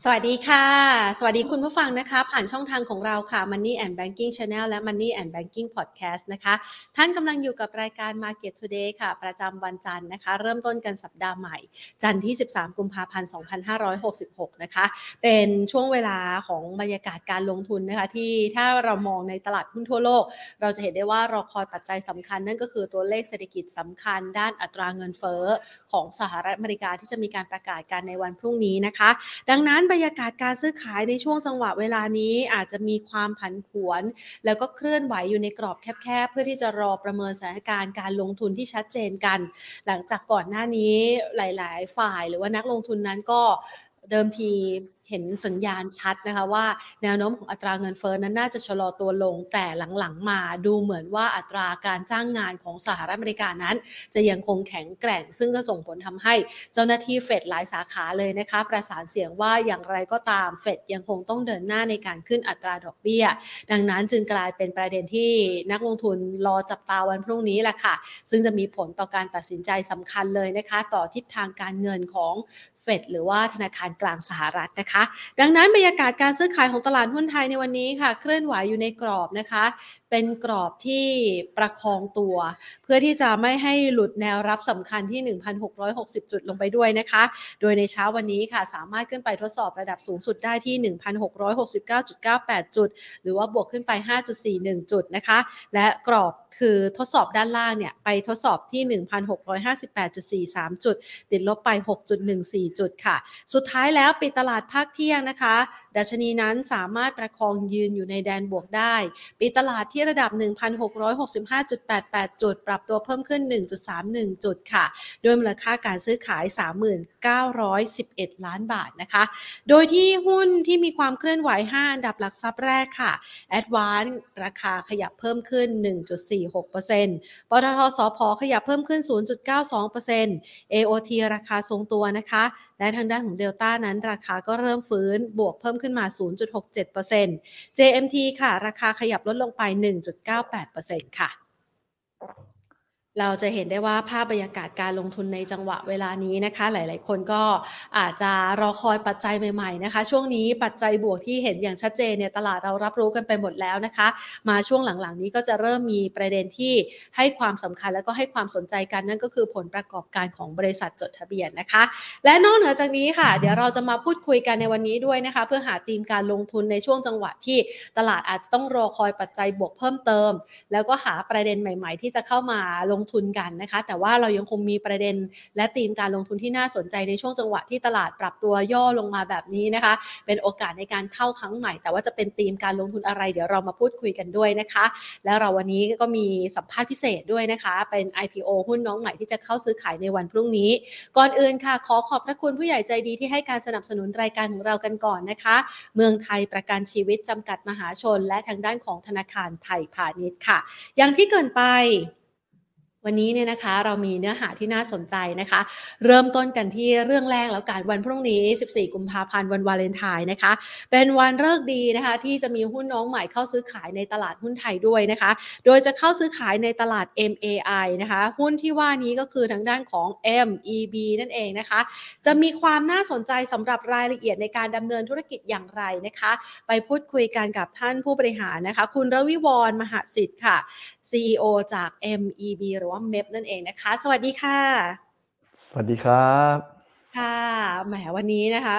สวัสดีค่ะ สวัสดีคุณผู้ฟังนะคะ ผ่านช่องทางของเราค่ะ Money and Banking Channel และ Money and Banking Podcast นะคะ ท่านกำลังอยู่กับรายการ Market Today ค่ะ ประจำวันจันทร์นะคะ เริ่มต้นกันสัปดาห์ใหม่ จันทร์ที่ 13 กุมภาพันธ์ 2566 นะคะ เป็นช่วงเวลาของบรรยากาศการลงทุนนะคะ ที่ถ้าเรามองในตลาดหุ้นทั่วโลก เราจะเห็นได้ว่ารอคอยปัจจัยสำคัญ นั่นก็คือตัวเลขเศรษฐกิจสำคัญ ด้านอัตราเงินเฟ้อของสหรัฐอเมริกาที่จะมีการประกาศกันในวันพรุ่งนี้นะคะ ดังนั้นบรรยากาศการซื้อขายในช่วงจังหวะเวลานี้อาจจะมีความผันผวน แล้วก็เคลื่อนไหวอยู่ในกรอบแคบๆ เพื่อที่จะรอประเมินสถานการณ์การลงทุนที่ชัดเจนกัน หลังจากก่อนหน้านี้หลาย ๆ ฝ่ายหรือว่านักลงทุนนั้นก็เดิมที เห็นสัญญาณชัดนะคะว่าแนวโน้มของอัตราเงินเฟ้อนั้นน่าจะชะลอตัวลง แต่หลังๆมาดูเหมือนว่าอัตราการจ้างงานของสหรัฐอเมริกานั้น จะยังคงแข็งแกร่ง ซึ่งก็ส่งผลทำให้เจ้าหน้าที่เฟดหลายสาขาเลยนะคะ ประสานเสียงว่าอย่างไรก็ตามเฟดยังคงต้องเดินหน้าในการขึ้นอัตราดอกเบี้ย ดังนั้นจึงกลายเป็นประเด็นที่นักลงทุนรอจับตาวันพรุ่งนี้แหละค่ะ ซึ่งจะมีผลต่อการตัดสินใจสำคัญเลยนะคะ ต่อทิศทางการเงินของ เฟดหรือว่าธนาคารกลางสหรัฐนะคะ ดังนั้นบรรยากาศการซื้อขายของตลาดหุ้นไทยในวันนี้ค่ะ เคลื่อนไหวอยู่ในกรอบนะคะ เป็นกรอบที่ประคองตัว เพื่อที่จะไม่ให้หลุดแนวรับสำคัญที่ 1,660 จุดลงไปด้วยนะคะ โดยในเช้าวันนี้ค่ะ สามารถขึ้นไปทดสอบระดับสูงสุดได้ที่ 1,669.98 จุด หรือว่าบวกขึ้นไป 5.41 จุดนะคะ และกรอบคือทดสอบด้านล่างเนี่ยไปทดสอบที่ 1,658.43 จุด ติดลบไป 6.14จุดค่ะ สุดท้ายแล้วปิดตลาดภาคเที่ยงนะคะดัชนีนั้นสามารถประคองยืนอยู่ในแดนบวกได้ปิดตลาดที่ระดับ 1,665.88 จุด ปรับตัวเพิ่มขึ้น 1.31 จุดค่ะ โดยมูลค่าการซื้อขาย 3911 ล้านบาทนะคะ โดยที่หุ้นที่มีความเคลื่อนไหว 5 อันดับหลักทรัพย์แรกค่ะ a d v a n c e ราคาขยับเพิ่มขึ้น 1.46%ปตทสพขยับเพิ่มขึ้น 0.92% AOT ราคาทรงตัวนะคะ และทางด้านของเดลต้านั้นราคาก็เริ่มฟื้นบวกเพิ่มขึ้นมา 0.67% JMT ค่ะ ราคาขยับลดลงไป 1.98%ค่ะ เราจะเห็นได้ว่าภาพบรรยากาศการลงทุนในจังหวะเวลานี้นะคะ หลาย ๆ คนก็อาจจะรอคอยปัจจัยใหม่ ๆ นะคะ ช่วงนี้ปัจจัยบวกที่เห็นอย่างชัดเจนเนี่ยตลาดเรารับรู้กันไปหมดแล้วนะคะ มาช่วงหลัง ๆ นี้ก็จะเริ่มมีประเด็นที่ให้ความสำคัญแล้วก็ให้ความสนใจกันนั่นก็คือผลประกอบการของบริษัทจดทะเบียนนะคะ และนอกเหนือจากนี้ค่ะ เดี๋ยวเราจะมาพูดคุยกันในวันนี้ด้วยนะคะ เพื่อหาธีมการลงทุนในช่วงจังหวะที่ตลาดอาจจะต้องรอคอยปัจจัยบวกเพิ่มเติม แล้วก็หาประเด็นใหม่ ๆ ที่จะเข้ามาลงงทุนกันนะคะ แต่ว่าเรายังคงมีประเด็นและธีมการลงทุนที่น่าสนใจในช่วงจังหวะที่ตลาดปรับตัวย่อลงมาแบบนี้นะคะ เป็นโอกาสในการเข้าครั้งใหม่ แต่ว่าจะเป็นธีมการลงทุนอะไรเดี๋ยวเรามาพูดคุยกันด้วยนะคะ แล้วเราวันนี้ก็มีสัมภาษณ์พิเศษด้วยนะคะ เป็น IPO หุ้นน้องใหม่ที่จะเข้าซื้อขายในวันพรุ่งนี้ ก่อนอื่นค่ะ ขอขอบพระคุณผู้ใหญ่ใจดีที่ให้การสนับสนุนรายการของเรากันก่อนนะคะ เมืองไทยประกันชีวิตจำกัดมหาชน และทางด้านของธนาคารไทยพาณิชย์ค่ะ อย่างที่เกินไป วันนี้เนี่ยนะคะเรามีเนื้อหาที่น่าสนใจนะคะ เริ่มต้นกันที่เรื่องแรกแล้วกันวันพรุ่งนี้ 14 กุมภาพันธ์วันวาเลนไทน์นะคะ เป็นวันเลิกดีนะคะ ที่จะมีหุ้นน้องใหม่เข้าซื้อขายในตลาดหุ้นไทยด้วยนะคะ โดยจะเข้าซื้อขายในตลาด MAI นะคะ หุ้นที่ว่านี้ก็คือทางด้านของ MEB นั่นเองนะคะ จะมีความน่าสนใจสำหรับรายละเอียดในการดำเนินธุรกิจอย่างไรนะคะ ไปพูดคุยกันกับท่านผู้บริหารนะคะ คุณรวิวร์มหาสิทธิ์ค่ะ CEO จาก MEB หรือว่า MEP นั่นเองนะคะ สวัสดีค่ะ สวัสดีครับ ค่ะแหมวันนี้นะคะ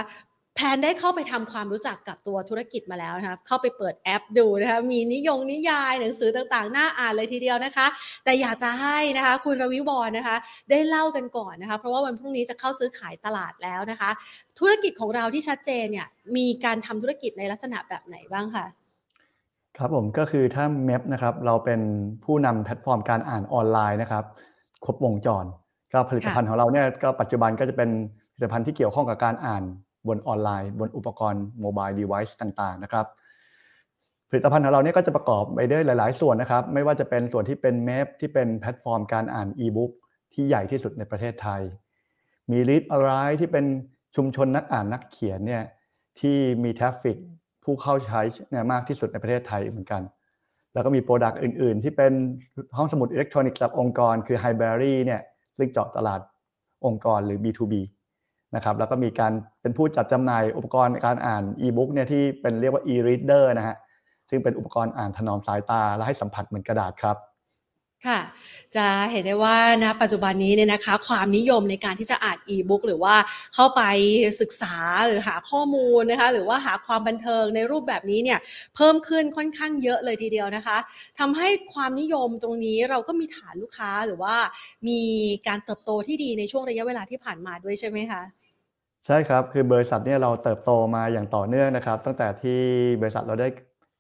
แพนได้เข้าไปทำความรู้จักกับตัวธุรกิจมาแล้วนะคะเข้าไปเปิดแอปดูนะคะมีนิยงนิยายหนังสือต่างๆ น่าอ่านเลยทีเดียวนะคะ แต่อยากจะให้นะคะคุณรวิวรณ์นะคะ ได้เล่ากันก่อนนะคะ เพราะว่าวันพรุ่งนี้จะเข้าซื้อขายตลาดแล้วนะคะ ธุรกิจของเราที่ชัดเจนเนี่ยมีการทำธุรกิจในลักษณะแบบไหนบ้างคะ ครับผมก็คือถ้า MEB นะครับเราเป็นผู้นำแพลตฟอร์มการอ่านออนไลน์นะครับครบวงจร ก็ผลิตภัณฑ์ของเราเนี่ยก็ปัจจุบันก็จะเป็นผลิตภัณฑ์ที่เกี่ยวข้องกับการอ่านบนออนไลน์ บนอุปกรณ์ mobile device่างๆนะครับผลิตภัณฑ์ของเราเนี่ยก็จะประกอบไปด้วยหลาย ๆ ส่วนนะครับ ไม่ว่าจะเป็นส่วนที่เป็น MEB ที่เป็นแพลตฟอร์มการอ่านอีบุ๊กที่ใหญ่ที่สุดในประเทศไทย มี Read a l i ที่เป็นชุมชนนักอ่านนักเขียนเนี่ยที่มี traffic ผู้เข้าใช้เนี่ยมากที่สุดในประเทศไทยเหมือนกัน แล้วก็มี product อื่น ๆ ที่เป็นห้องสมุดอิเล็กทรอนิกส์สำหรับองค์กร คือ h i b r a r y เนี่ยซึ่งเจาะตลาดองค์กรหรือ B2B นะครับแล้วก็มีการเป็นผู้จัดจำหน่ายอุปกรณ์การอ่านอีบุ๊กเนี่ยที่เป็นเรียกว่า e-reader นะฮะซึ่งเป็นอุปกรณ์อ่านถนอมสายตาและให้สัมผัสเหมือนกระดาษครับ ค่ะจะเห็นได้ว่านะปัจจุบันนี้เนี่ยนะคะความนิยมในการที่จะอ่านอีบุ๊กหรือว่าเข้าไปศึกษาหรือหาข้อมูลนะคะหรือว่าหาความบันเทิงในรูปแบบนี้เนี่ยเพิ่มขึ้นค่อนข้างเยอะเลยทีเดียวนะคะทำให้ความนิยมตรงนี้เราก็มีฐานลูกค้าหรือว่ามีการเติบโตที่ดีในช่วงระยะเวลาที่ผ่านมาด้วยใช่ไหมคะใช่ครับ คือบริษัทเนี่ยเราเติบโตมาอย่างต่อเนื่องนะครับ ตั้งแต่ที่บริษัทเราได้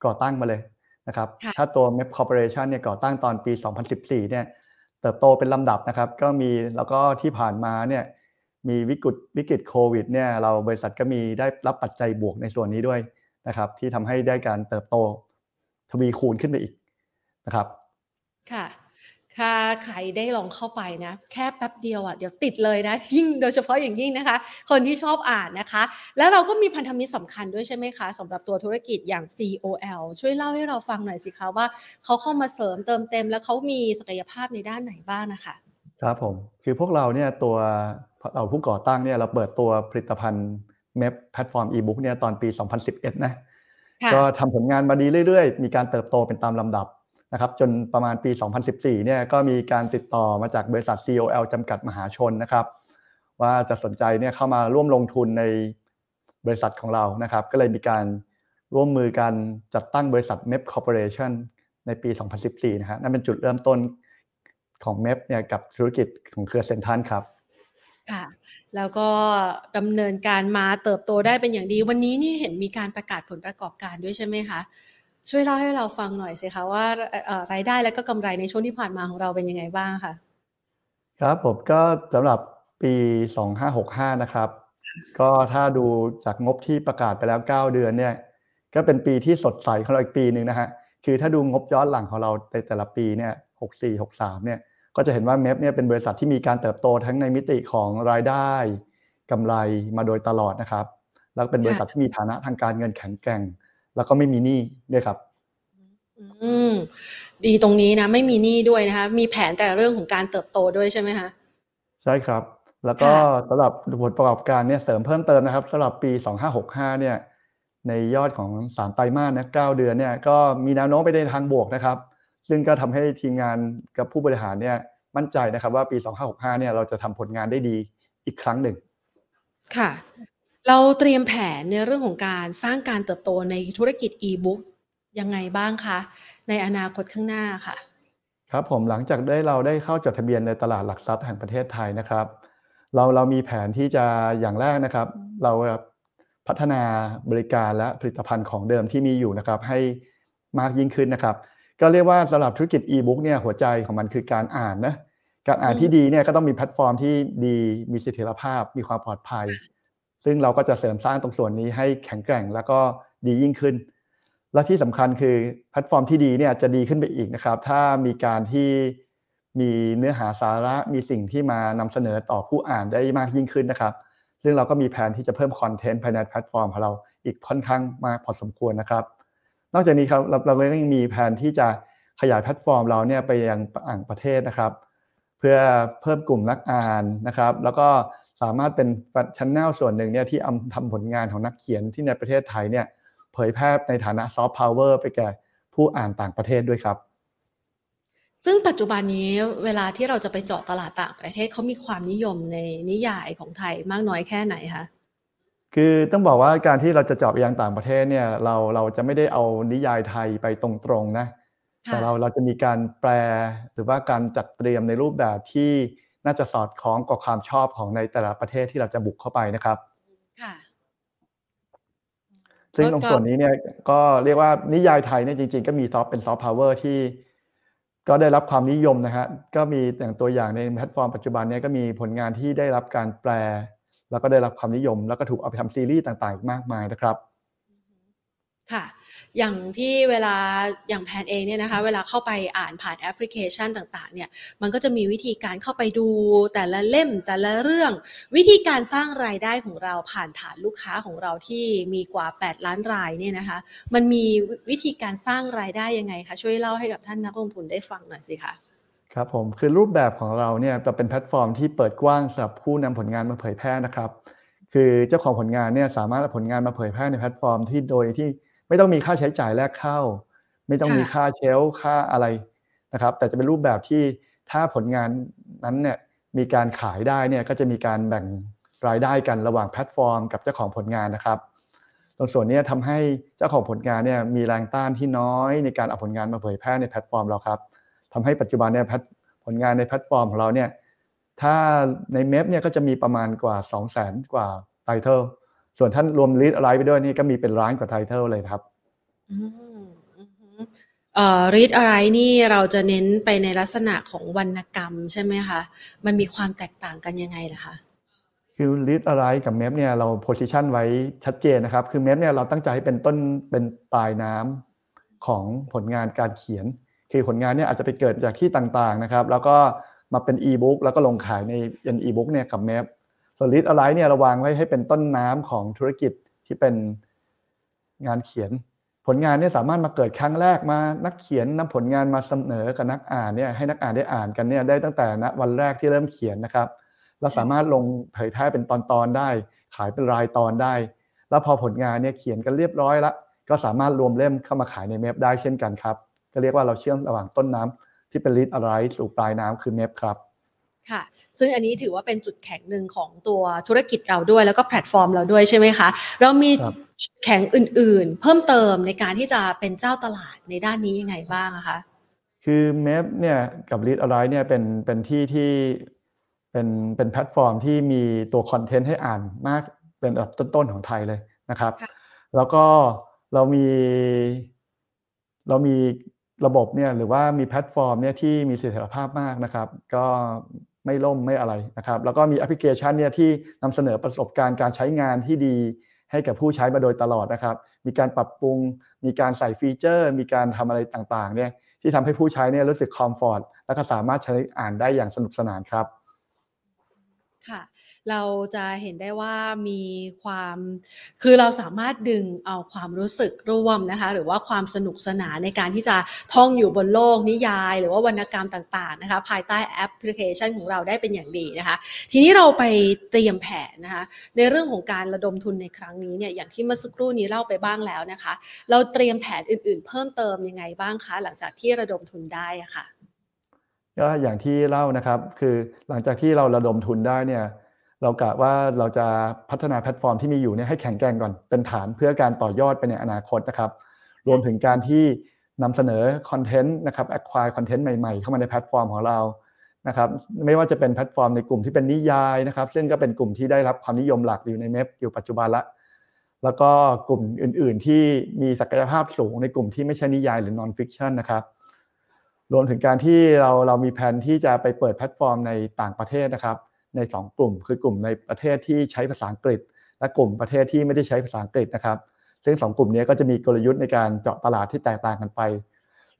ก่อตั้งมาเลย นะครับ ถ้าตัว Map Corporation เนี่ยก่อตั้งตอนปี 2014 เนี่ยเติบโตเป็นลำดับนะครับ ก็มีแล้วก็ที่ผ่านมาเนี่ยมีวิกฤตวิกฤตโควิดเนี่ยเราบริษัทก็มีได้รับปัจจัยบวกในส่วนนี้ด้วยนะครับ ที่ทำให้ได้การเติบโตทวีคูณขึ้นไปอีกนะครับ ค่ะ ถ้าใครได้ลองเข้าไปนะ แค่แป๊บเดียวอะเดี๋ยวติดเลยนะยิ่งโดยเฉพาะอย่างยิ่งนะคะ คนที่ชอบอ่านนะคะ แล้วเราก็มีพันธมิตรสำคัญด้วยใช่ไหมคะสำหรับตัวธุรกิจอย่าง COL ช่วยเล่าให้เราฟังหน่อยสิคะว่าเขาเข้ามาเสริมเติมเต็ม แล้วเขามีศักยภาพในด้านไหนบ้างนะคะครับผม คือพวกเราเนี่ยตัวเราผู้ก่อตั้งเนี่ยเราเปิดตัวผลิตภัณฑ์MEB แพลตฟอร์มอีบุ๊กเนี่ยตอนปี 2011 นะก็ทำผลงานมาดีเรื่อยๆ มีการเติบโตเป็นตามลำดับ นะครับจนประมาณปี 2014 เนี่ยก็มีการติดต่อมาจากบริษัท COL จำกัดมหาชนนะครับ ว่าจะสนใจเนี่ยเข้ามาร่วมลงทุนในบริษัทของเรานะครับ ก็เลยมีการร่วมมือกันจัดตั้งบริษัท MEB Corporation ในปี 2014 นะฮะนั่นเป็นจุดเริ่มต้นของ MEB เนี่ยกับธุรกิจของเครือเซนทันครับค่ะแล้วก็ดำเนินการมาเติบโตได้เป็นอย่างดี วันนี้นี่เห็นมีการประกาศผลประกอบการด้วยใช่ไหมคะ ช่วยเล่าให้เราฟังหน่อยสิคะว่ารายได้และก็กำไรในช่วงที่ผ่านมาของเราเป็นยังไงบ้างค่ะ ครับผมก็สำหรับปี 2565 นะครับ ก็ถ้าดูจากงบที่ประกาศไปแล้ว 9 เดือนเนี่ย ก็เป็นปีที่สดใสของเราอีกปีหนึ่งนะฮะ คือถ้าดูงบย้อนหลังของเราในแต่ละปีเนี่ย 64 63 เนี่ย ก็จะเห็นว่าเมฟเนี่ยเป็นบริษัทที่มีการเติบโตทั้งในมิติของรายได้กำไรมาโดยตลอดนะครับ แล้วเป็นบริษัทที่มีฐานะทางการเงินแข็งแกร่ง แล้วก็ไม่มีหนี้ด้วยครับอืมดีตรงนี้นะไม่มีหนี้ด้วยนะคะมีแผนแต่เรื่องของการเติบโตด้วยใช่ไหมคะใช่ครับ แล้วก็สำหรับผลประกอบการเนี่ยเสริมเพิ่มเติมนะครับสำหรับปี 2565เนี่ยในยอดของสามไตรมาสนะ9เดือนเนี่ยก็มีแนวโน้มไปในทางบวกนะครับ ซึ่งก็ทำให้ทีมงานกับผู้บริหารเนี่ยมั่นใจนะครับว่าปี 2565เนี่ยเราจะทำผลงานได้ดีอีกครั้งหนึ่ง ค่ะ เราเตรียมแผนในเรื่องของการสร้างการเติบโตในธุรกิจอีบุ๊กยังไงบ้างคะ ในอนาคตข้างหน้าค่ะ ครับผมหลังจากได้เราได้เข้าจดทะเบียนในตลาดหลักทรัพย์แห่งประเทศไทยนะครับ เราเรามีแผนที่จะอย่างแรกนะครับ เราพัฒนาบริการและผลิตภัณฑ์ของเดิมที่มีอยู่นะครับ ให้มากยิ่งขึ้นนะครับ ก็เรียกว่าสำหรับธุรกิจอีบุ๊กเนี่ยหัวใจของมันคือการอ่านนะการอ่านที่ดีเนี่ยก็ต้องมีแพลตฟอร์มที่ดีมีเสถียรภาพ มีความปลอดภัย ซึ่งเราก็จะเสริมสร้างตรงส่วนนี้ให้แข็งแกร่งแล้วก็ดียิ่งขึ้น และที่สำคัญคือแพลตฟอร์มที่ดีเนี่ยจะดีขึ้นไปอีกนะครับ ถ้ามีการที่มีเนื้อหาสาระมีสิ่งที่มานำเสนอต่อผู้อ่านได้มากยิ่งขึ้นนะครับ ซึ่งเราก็มีแผนที่จะเพิ่มคอนเทนต์ภายในแพลตฟอร์มของเราอีกค่อนข้างมากพอสมควรนะครับ นอกจากนี้ครับเราเราก็ยังมีแผนที่จะขยายแพลตฟอร์มเราเนี่ยไปยังต่างประเทศนะครับ เพื่อเพิ่มกลุ่มนักอ่านนะครับ แล้วก็ สามารถเป็น channel ส่วนหนึ่งเนี่ยที่ทำผลงานของนักเขียนที่ในประเทศไทยเนี่ยเผยแพร่ในฐานะซอฟต์พาวเวอร์ไปแก่ผู้อ่านต่างประเทศด้วยครับ ซึ่งปัจจุบันนี้เวลาที่เราจะไปเจาะตลาดต่างประเทศเขามีความนิยมในนิยายของไทยมากน้อยแค่ไหนคะคือต้องบอกว่าการที่เราจะเจาะไปยังต่างประเทศเนี่ยเราเราจะไม่ได้เอานิยายไทยไปตรงๆนะแต่เราเราจะมีการแปลหรือว่าการจัดเตรียมในรูปแบบที่ น่าจะสอดคล้องกับความชอบของในแต่ละประเทศที่เราจะบุกเข้าไปนะครับ ค่ะซึ่งตรงส่วนนี้เนี่ยก็เรียกว่านิยายไทยเนี่ยจริง ๆ ก็มีซอฟต์เป็นซอฟต์พาวเวอร์ที่ ก็ได้รับความนิยมนะฮะก็มีอย่างตัวอย่างในแพลตฟอร์มปัจจุบันเนี่ยก็มีผลงานที่ได้รับการแปล แล้วก็ได้รับความนิยม แล้วก็ถูกเอาไปทำซีรีส์ต่างๆ มากมายนะครับ ค่ะ อย่างที่เวลาอย่างแพนเองเนี่ยนะคะ เวลาเข้าไปอ่านผ่านแอปพลิเคชันต่างๆ เนี่ย มันก็จะมีวิธีการเข้าไปดูแต่ละเล่มแต่ละเรื่อง วิธีการสร้างรายได้ของเราผ่านฐานลูกค้าของเราที่มีกว่า 8 ล้านรายเนี่ยนะคะ มันมีวิธีการสร้างรายได้ยังไงคะ ช่วยเล่าให้กับท่านนักลงทุนได้ฟังหน่อยสิคะครับผมคือรูปแบบของเราเนี่ยจะเป็นแพลตฟอร์มที่เปิดกว้างสำหรับผู้นำผลงานมาเผยแพร่นะครับ คือเจ้าของผลงานเนี่ยสามารถเอาผลงานมาเผยแพร่ในแพลตฟอร์มที่โดยที่ ไม่ต้องมีค่าใช้จ่ายแรกเข้า ไม่ต้องมีค่า shelf ค่าอะไรนะครับ แต่จะเป็นรูปแบบที่ถ้าผลงานนั้นเนี่ยมีการขายได้เนี่ยก็จะมีการแบ่งรายได้กันระหว่างแพลตฟอร์ม กับเจ้าของผลงานนะครับ ตรงส่วนนี้ทำให้เจ้าของผลงานเนี่ยมีแรงต้านที่น้อยในการเอาผลงานมาเผยแพร่ในแพลตฟอร์มเราครับทำให้ปัจจุบันเนี่ยผลงานในแพลตฟอร์มของเราเนี่ยถ้าใน MEB เนี่ยก็จะมีประมาณกว่า 2 0 0 0 0 0 กว่า title ส่วนท่านรวมลิสอะไรไปด้วยนี่ก็มีเป็นล้านกว่า title เลยครับเอ่อ readAwrite นี่เราจะเน้นไปในลักษณะของวรรณกรรมใช่ไหมคะมันมีความแตกต่างกันยังไงล่ะคะคือ readAwrite กับ MEB เนี่ยเรา position ไว้ชัดเจนนะครับ คือ MEB เนี่ยเราตั้งใจให้เป็นต้นเป็นปลายน้ำของผลงานการเขียน คือผลงานเนี่ยอาจจะไปเกิดจากที่ต่างๆนะครับ แล้วก็มาเป็นอีบุ๊กแล้วก็ลงขายในเป็นอีบุ๊กเนี่ยกับ MEB ส่วน readAwrite เนี่ยเราวางไว้ให้เป็นต้นน้ำของธุรกิจที่เป็นงานเขียน ผลงานเนี่ยสามารถมาเกิดครั้งแรกมานักเขียนนำผลงานมาเสนอกับนักอ่านเนี่ยให้นักอ่านได้อ่านกันเนี่ยได้ตั้งแต่ณวันแรกที่เริ่มเขียนนะครับเราสามารถลงเผยแพร่เป็นตอนๆได้ ขายเป็นรายตอนได้ แล้วพอผลงานเนี่ยเขียนกันเรียบร้อยล้วก็สามารถรวมเล่มเข้ามาขายในเมฟได้เช่นกันครับก็เรียกว่าเราเชื่อมระหว่างต้นน้ำที่เป็นลิสอะไรสู่ปลายน้ำคือเมฟครับ ค่ะ ซึ่งอันนี้ถือว่าเป็นจุดแข็งหนึ่งของตัวธุรกิจเราด้วย แล้วก็แพลตฟอร์มเราด้วยใช่ไหมคะ เรามีจุดแข็งอื่น ๆ เพิ่มเติมในการที่จะเป็นเจ้าตลาดในด้านนี้ยังไงบ้างคะคือ MEB เนี่ยกับ Lead a l i เนี่ยเป็นเป็นที่ที่เป็นเป็นแพลตฟอร์มที่มีตัวคอนเทนต์ให้อ่านมากเป็นแบบต้น ๆ ของไทยเลยนะครับ แล้วก็เรามีเรามีระบบเนี่ยหรือว่ามีแพลตฟอร์มเนี่ยที่มีเสถียรภาพมากนะครับ ก็ ไม่ล่มไม่อะไรนะครับ แล้วก็มีแอปพลิเคชันเนี่ยที่นำเสนอประสบการณ์การใช้งานที่ดีให้กับผู้ใช้มาโดยตลอดนะครับ มีการปรับปรุง มีการใส่ฟีเจอร์ มีการทำอะไรต่างๆเนี่ยที่ทำให้ผู้ใช้เนี่ยรู้สึกคอมฟอร์ต และก็สามารถใช้อ่านได้อย่างสนุกสนานครับ ค่ะ เราจะเห็นได้ว่ามีความ คือเราสามารถดึงเอาความรู้สึกร่วมนะคะ หรือว่าความสนุกสนานในการที่จะท่องอยู่บนโลกนิยาย หรือว่าวรรณกรรมต่างๆนะคะ ภายใต้แอปพลิเคชันของเราได้เป็นอย่างดีนะคะ ทีนี้เราไปเตรียมแผนนะคะในเรื่องของการระดมทุนในครั้งนี้เนี่ยอย่างที่เมื่อสักครู่นี้เล่าไปบ้างแล้วนะคะ เราเตรียมแผนอื่น ๆ เพิ่มเติมยังไงบ้างคะ หลังจากที่ระดมทุนได้อะค่ะ ก็อย่างที่เล่านะครับ คือหลังจากที่เราระดมทุนได้เนี่ยเรากะว่าเราจะพัฒนาแพลตฟอร์มที่มีอยู่เนี่ยให้แข็งแกร่งก่อนเป็นฐานเพื่อการต่อยอดไปในอนาคตนะครับ รวมถึงการที่นำเสนอคอนเทนต์นะครับ acquire คอนเทนต์ใหม่ๆ เข้ามาในแพลตฟอร์มของเรานะครับไม่ว่าจะเป็นแพลตฟอร์มในกลุ่มที่เป็นนิยายนะครับ ซึ่งก็เป็นกลุ่มที่ได้รับความนิยมหลักอยู่ในเมฟอยู่ปัจจุบันละ แล้วก็กลุ่มอื่นๆที่มีศักยภาพสูงในกลุ่มที่ไม่ใช่นิยายหรือ non-fiction นะครับ รวมถึงการที่เราเรามีแผนที่จะไปเปิดแพลตฟอร์มในต่างประเทศนะครับ ใน 2 กลุ่ม คือกลุ่มในประเทศที่ใช้ภาษาอังกฤษ และกลุ่มประเทศที่ไม่ได้ใช้ภาษาอังกฤษนะครับ ซึ่ง 2 กลุ่มนี้ก็จะมีกลยุทธ์ในการเจาะตลาดที่แตกต่างกันไป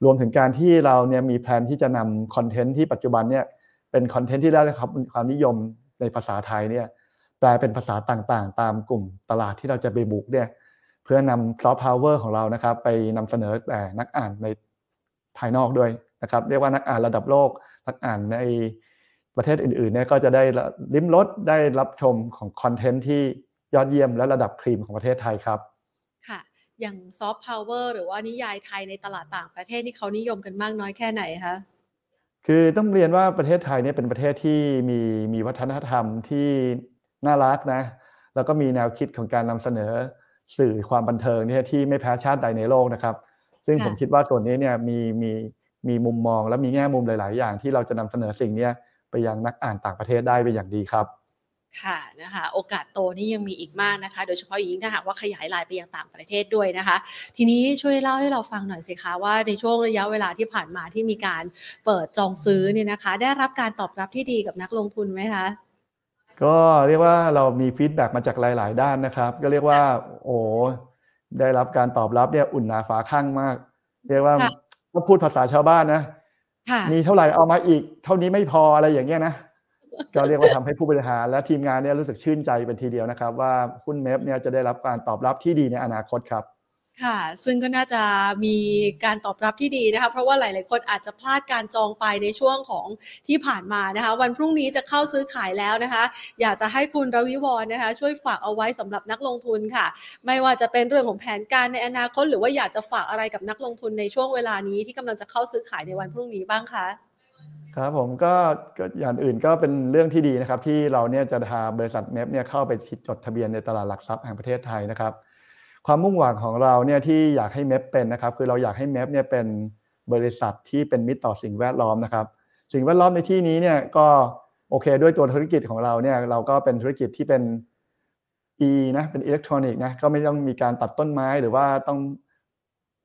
รวมถึงการที่เราเนี่ยมีแผนที่จะนำคอนเทนต์ที่ปัจจุบันเนี่ยเป็นคอนเทนต์ที่ได้รับความนิยมในภาษาไทยเนี่ยแปลเป็นภาษาต่างๆ ตามกลุ่มตลาดที่เราจะไปบุกเนี่ยเพื่อนำ soft power ของเรานะครับ ไปนำเสนอแต่นักอ่านในภายนอกด้วยนะครับเรียกว่านักอ่านระดับโลกนักอ่านในประเทศอื่นๆเนี่ยก็จะได้ลิ้มรสได้รับชมของคอนเทนต์ที่ยอดเยี่ยมและระดับครีมของประเทศไทยครับ ค่ะ อย่าง soft power หรือว่านิยายไทยในตลาดต่างประเทศนี่เขานิยมกันมากน้อยแค่ไหนคะคือต้องเรียนว่าประเทศไทยเนี่ยเป็นประเทศที่มีมีวัฒนธรรมที่น่ารักนะ แล้วก็มีแนวคิดของการนำเสนอสื่อความบันเทิงเนี่ยที่ไม่แพ้ชาติใดในโลกนะครับ ซึ่งผมคิดว่าส่วนนี้เนี่ยมีมีมี มุมมองและมีแง่มุมหลาย ๆ อย่างที่เราจะนำเสนอสิ่งนี้ไปยังนักอ่านต่างประเทศได้เป็นอย่างดีครับค่ะนะคะโอกาสโตนี่ยังมีอีกมากนะคะ โดยเฉพาะยิ่งถ้าหากว่าขยายลายไปยังต่างประเทศด้วยนะคะ ทีนี้ช่วยเล่าให้เราฟังหน่อยสิคะว่าในช่วงระยะเวลาที่ผ่านมาที่มีการเปิดจองซื้อเนี่ยนะคะ ได้รับการตอบรับที่ดีกับนักลงทุนไหมคะก็เรียกว่าเรามีฟีดแบ็มาจากหลาย ๆ ด้านนะครับ ก็เรียกว่า โอ้ได้รับการตอบรับเนี่ยอุ่นหนาฝาข้างมาก เรียกว่า ถ้าพูดภาษาชาวบ้านนะมีเท่าไหร่เอามาอีก เท่านี้ไม่พออะไรอย่างเงี้ยนะก็เรียกว่าทำให้ผู้บริหารและทีมงานเนี่ยรู้สึกชื่นใจเป็นทีเดียวนะครับ ว่าหุ้นเมฟเนี่ยจะได้รับการตอบรับที่ดีในอนาคตครับ ค่ะ ซึ่งก็น่าจะมีการตอบรับที่ดีนะคะ เพราะว่าหลาย ๆ คนอาจจะพลาดการจองไปในช่วงของที่ผ่านมานะคะ วันพรุ่งนี้จะเข้าซื้อขายแล้วนะคะ อยากจะให้คุณรวิวรนนะคะ ช่วยฝากเอาไว้สำหรับนักลงทุนค่ะ ไม่ว่าจะเป็นเรื่องของแผนการในอนาคต หรือว่าอยากจะฝากอะไรกับนักลงทุนในช่วงเวลานี้ที่กำลังจะเข้าซื้อขายในวันพรุ่งนี้บ้างคะครับผมก็อย่างอื่นก็เป็นเรื่องที่ดีนะครับ ที่เราเนี่ยจะพาบริษัทเมฟเนี่ยเข้าไปจดทะเบียนในตลาดหลักทรัพย์แห่งประเทศไทยนะครับ ความมุ่งหวังของเราเนี่ยที่อยากให้เมฟเป็นนะครับ คือเราอยากให้เมฟเนี่ยเป็นบริษัทที่เป็นมิตรต่อสิ่งแวดล้อมนะครับ สิ่งแวดล้อมในที่นี้เนี่ยก็โอเค ด้วยตัวธุรกิจของเราเนี่ยเราก็เป็นธุรกิจที่เป็น e นะเป็นอิเล็กทรอนิกส์นะก็ไม่ต้องมีการตัดต้นไม้หรือว่าต้อง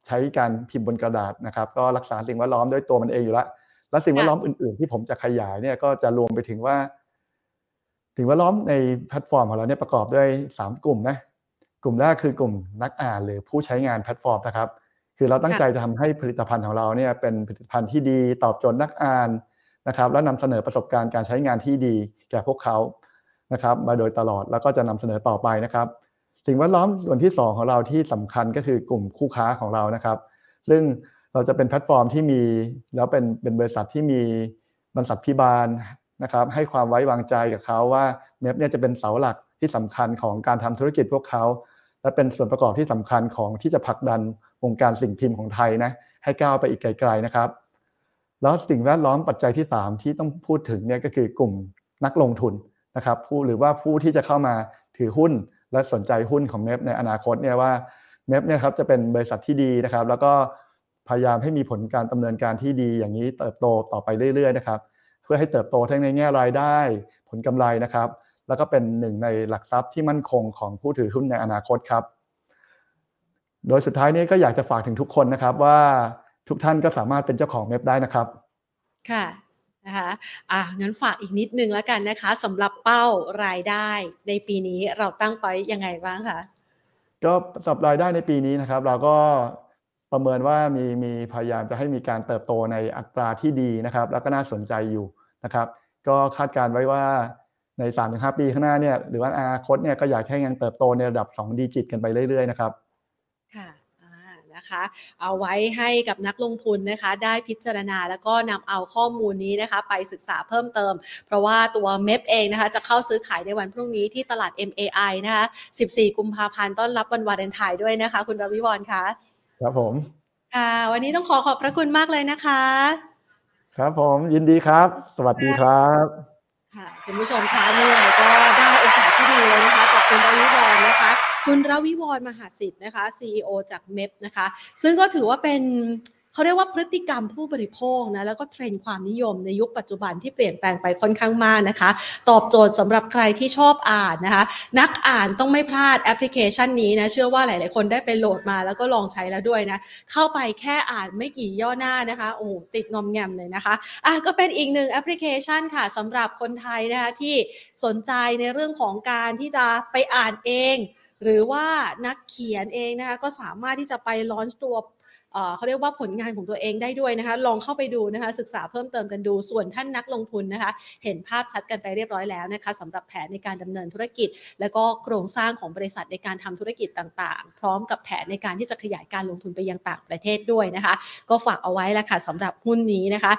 ใช้การพิมพ์บนกระดาษนะครับ ก็รักษาสิ่งแวดล้อมด้วยตัวมันเองอยู่แล้วและสิ่งแวดล้อมอื่น ๆ ที่ผมจะขยายเนี่ยก็จะรวมไปถึงว่าสิ่งแวดล้อมในแพลตฟอร์มของเราเนี่ยประกอบด้วย 3 กลุ่มนะ กลุ่มแรกคือกลุ่มนักอ่านหรือผู้ใช้งานแพลตฟอร์มนะครับ คือเราตั้งใจจะทำให้ผลิตภัณฑ์ของเราเนี่ยเป็นผลิตภัณฑ์ที่ดีตอบโจทย์นักอ่านนะครับ แล้วนำเสนอประสบการณ์การใช้งานที่ดีแก่พวกเขานะครับ มาโดยตลอดแล้วก็จะนำเสนอต่อไปนะครับ สิ่งแวดล้อมส่วนที่ 2 ของเราที่สำคัญก็คือกลุ่มคู่ค้าของเรานะครับ ซึ่งเราจะเป็นแพลตฟอร์มที่มีแล้วเป็นเป็นบริษัทที่มีบรรษัทภิบาลนะครับ ให้ความไว้วางใจกับเขาว่าเมฟเนี่ยจะเป็นเสาหลักที่สำคัญของการทำธุรกิจพวกเขา และเป็นส่วนประกอบที่สำคัญของที่จะผลักดันวงการสิ่งพิมพ์ของไทยนะให้ก้าวไปอีกไกลๆนะครับ แล้วสิ่งแวดล้อมปัจจัยที่ 3 ที่ต้องพูดถึงเนี่ยก็คือกลุ่มนักลงทุนนะครับผู้หรือว่าผู้ที่จะเข้ามาถือหุ้นและสนใจหุ้นของเมฟในอนาคตเนี่ยว่าเมฟเนี่ยครับจะเป็นบริษัทที่ดีนะครับ แล้วก็พยายามให้มีผลการดำเนินการที่ดีอย่างนี้เติบโตต่อไปเรื่อยๆนะครับ เพื่อให้เติบโตทั้งในแง่รายได้ผลกำไรนะครับ แล้วก็เป็นหนึ่งในหลักทรัพย์ที่มั่นคงของผู้ถือหุ้นในอนาคตครับ โดยสุดท้ายนี้ก็อยากจะฝากถึงทุกคนนะครับว่าทุกท่านก็สามารถเป็นเจ้าของเว็บได้นะครับ ค่ะนะคะอะงั้นฝากอีกนิดนึงแล้วกันนะคะสำหรับเป้ารายได้ในปีนี้เราตั้งไปยังไงบ้างคะก็สำหรับรายได้ในปีนี้นะครับ เราก็ประเมินว่ามีมีพยายามจะให้มีการเติบโตในอัตราที่ดีนะครับ แล้วก็น่าสนใจอยู่นะครับ ก็คาดการไว้ว่า ใน 3-5 ปีข้างหน้าเนี่ยหรือว่าอนาคตเนี่ยก็อยากให้ยังเติบโตในระดับ 2 ดิจิตกันไปเรื่อยๆนะครับค่ะนะคะเอาไว้ให้กับนักลงทุนนะคะได้พิจารณาแล้วก็นำเอาข้อมูลนี้นะคะไปศึกษาเพิ่มเติม เพราะว่าตัวเมฟเองนะคะจะเข้าซื้อขายในวันพรุ่งนี้ที่ตลาด MAI นะคะ14 กุมภาพันธ์ต้อนรับวันวาเลนไทน์ด้วยนะคะ คุณรวิวรคะครับผมค่ะวันนี้ต้องขอขอบพระคุณมากเลยนะคะ ครับผมยินดีครับ สวัสดีครับ ค่ะคุณผู้ชมคะนี่เราก็ได้โอกาสที่ดีเลยนะคะจากคุณรวิวรนะคะ คุณรวิวรมหาสิทธิ์นะคะ CEO จากเมฟนะคะ ซึ่งก็ถือว่าเป็น เขาเรียกว่าพฤติกรรมผู้บริโภคนะแล้วก็เทรนด์ความนิยมในยุคปัจจุบันที่เปลี่ยนแปลงไปค่อนข้างมากนะคะ ตอบโจทย์สำหรับใครที่ชอบอ่านนะคะ นักอ่านต้องไม่พลาดแอปพลิเคชันนี้นะเชื่อว่าหลาย ๆ คนได้ไปโหลดมาแล้วก็ลองใช้แล้วด้วยนะเข้าไปแค่อ่านไม่กี่ย่อหน้านะคะโอ้ติดงอมแงมเลยนะคะอะก็เป็นอีกหนึ่งแอปพลิเคชันค่ะสำหรับคนไทยนะคะที่สนใจในเรื่องของการที่จะไปอ่านเอง หรือว่านักเขียนเองนะคะก็สามารถที่จะไปลอนตัวเขาเรียกว่าผลงานของตัวเองได้ด้วยนะคะ ลองเข้าไปดูนะคะ ศึกษาเพิ่มเติมกันดู ส่วนท่านนักลงทุนนะคะ เห็นภาพชัดกันไปเรียบร้อยแล้วนะคะสำหรับแผนในการดำเนินธุรกิจ และก็โครงสร้างของบริษัทในการทำธุรกิจต่างๆ พร้อมกับแผนในการที่จะขยายการลงทุนไปยังต่างประเทศด้วยนะคะ ก็ฝากเอาไว้ละค่ะสำหรับหุ้นนี้นะคะ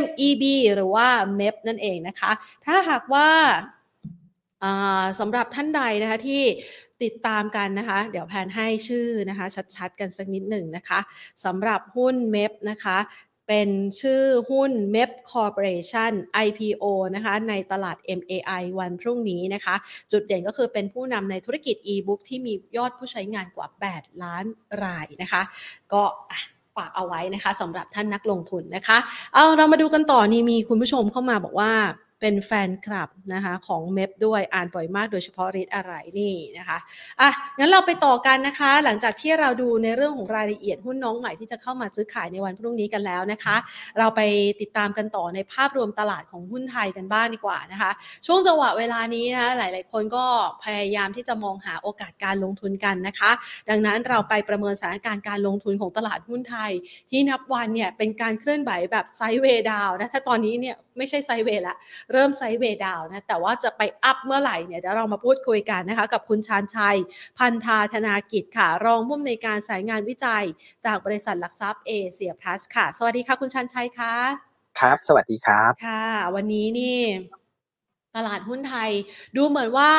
MEB หรือว่า MEP นั่นเองนะคะ ถ้าหากว่า สำหรับท่านใดนะคะที่ติดตามกันนะคะ เดี๋ยวแพนให้ชื่อนะคะ ชัดๆ กันสักนิดหนึ่งนะคะสำหรับหุ้นเม p นะคะเป็นชื่อหุ้น MEP Corporation IPO นะคะในตลาด MAI วันพรุ่งนี้นะคะ จุดเด่นก็คือเป็นผู้นำในธุรกิจ e-book ที่มียอดผู้ใช้งานกว่า 8 ล้านรายนะคะ ก็ฝากเอาไว้นะคะสำหรับท่านนักลงทุนนะคะ เอาเรามาดูกันต่อนี่มีคุณผู้ชมเข้ามาบอกว่า เป็นแฟนคลับนะคะของเมฟด้วยอ่านบ่อยมากโดยเฉพาะริดอะไรนี่นะคะอะงั้นเราไปต่อกันนะคะ หลังจากที่เราดูในเรื่องของรายละเอียดหุ้นน้องใหม่ที่จะเข้ามาซื้อขายในวันพรุ่งนี้กันแล้วนะคะ เราไปติดตามกันต่อในภาพรวมตลาดของหุ้นไทยกันบ้างดีกว่านะคะ ช่วงจังหวะเวลานี้นะคะหลาย ๆ คนก็พยายามที่จะมองหาโอกาสการลงทุนกันนะคะ ดังนั้นเราไปประเมินสถานการณ์การลงทุนของตลาดหุ้นไทย ที่นับวันเนี่ยเป็นการเคลื่อนไหวแบบ sideway down นะถ้าตอนนี้เนี่ย ไม่ใช่ sideway ละ เริ่ม sideway down นะ แต่ว่าจะไป up เมื่อไหร่เนี่ยเดี๋ยวเรามาพูดคุยกันนะคะ กับคุณชาญชัย พันทาธนากิจค่ะ รองผู้อำนวยการสายงานวิจัย จากบริษัทหลักทรัพย์เอเชียพลัสค่ะ สวัสดีค่ะคุณชาญชัยค่ะครับ สวัสดีครับ ค่ะ วันนี้นี่ ตลาดหุ้นไทย ดูเหมือนว่า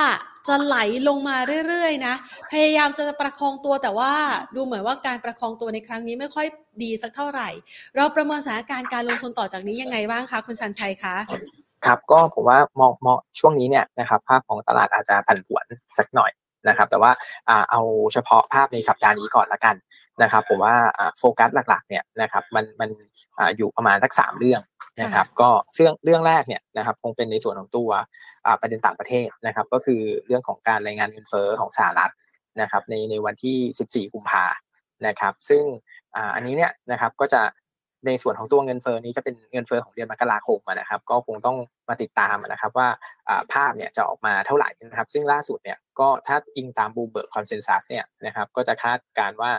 จะไหลลงมาเรื่อยๆนะ พยายามจะประคองตัวแต่ว่าดูเหมือนว่าการประคองตัวในครั้งนี้ไม่ค่อยดีสักเท่าไหร่ เราประเมินสถานการณ์การลงทุนต่อจากนี้ยังไงบ้างคะคุณชันชัยคะครับก็ผมว่ามองมองช่วงนี้เนี่ยนะครับภาพของตลาดอาจจะผันผวนสักหน่อยนะครับแต่ว่าเอาเฉพาะภาพในสัปดาห์นี้ก่อนละกันนะครับผมว่าโฟกัสหลักๆเนี่ยนะครับมันมันอยู่ประมาณสักสามเรื่อง นะครับก็เรื่องเรื่องแรกเนี่ยนะครับคงเป็นในส่วนของตัวประเด็นต่างประเทศนะครับ ก็คือเรื่องของการรายงานเงินเฟ้อของสหรัฐนะครับในในวันที่ 14 กุมภานะครับ ซึ่งอันนี้เนี่ยนะครับก็จะในส่วนของตัวเงินเฟ้อนี้จะเป็นเงินเฟ้อของเดือนมกราคมนะครับ ก็คงต้องมาติดตามนะครับว่าภาพเนี่ยจะออกมาเท่าไหร่นะครับ ซึ่งล่าสุดเนี่ยก็ถ้าอิงตามบูเบิร์กคอนเซนแซสเนี่ยนะครับก็จะคาดการว่า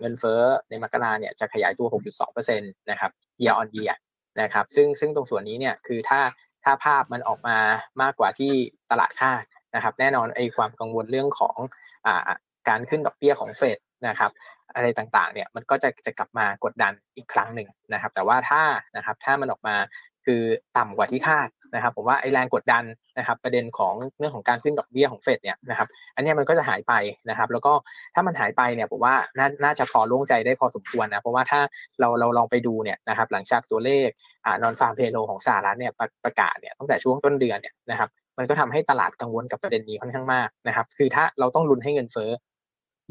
เงินเฟ้อในมกราเนี่ยจะขยายตัว 6.2%นะครับ year on year นะครับซึ่งซึ่งตรงส่วนนี้เนี่ยคือถ้าถ้าภาพมันออกมามากกว่าที่ตลาดคาดนะครับแน่นอนไอ้ความกังวลเรื่องของอ่าการขึ้นดอกเบี้ยของเฟดนะครับ อะไรต่างๆเนี่ยมันก็จะจะกลับมากดดันอีกครั้งหนึ่งนะครับ แต่ว่าถ้านะครับถ้ามันออกมาคือต่ำกว่าที่คาดนะครับ ผมว่าไอ้แรงกดดันนะครับ ประเด็นของเรื่องของการขึ้นดอกเบี้ยของเฟดเนี่ยนะครับ อันนี้มันก็จะหายไปนะครับ แล้วก็ถ้ามันหายไปเนี่ยผมว่าน่าน่าจะพอโล่งใจได้พอสมควรนะเพราะว่าถ้าเราเราลองไปดูเนี่ยนะครับ หลังจากตัวเลขอ่านอนฟาร์มเพโลของสหรัฐเนี่ยประกาศเนี่ยตั้งแต่ช่วงต้นเดือนเนี่ยนะครับมันก็ทำให้ตลาดกังวลกับประเด็นนี้ค่อนข้างมากนะครับ คือถ้าเราต้องลุ้นให้เงินเฟ้อ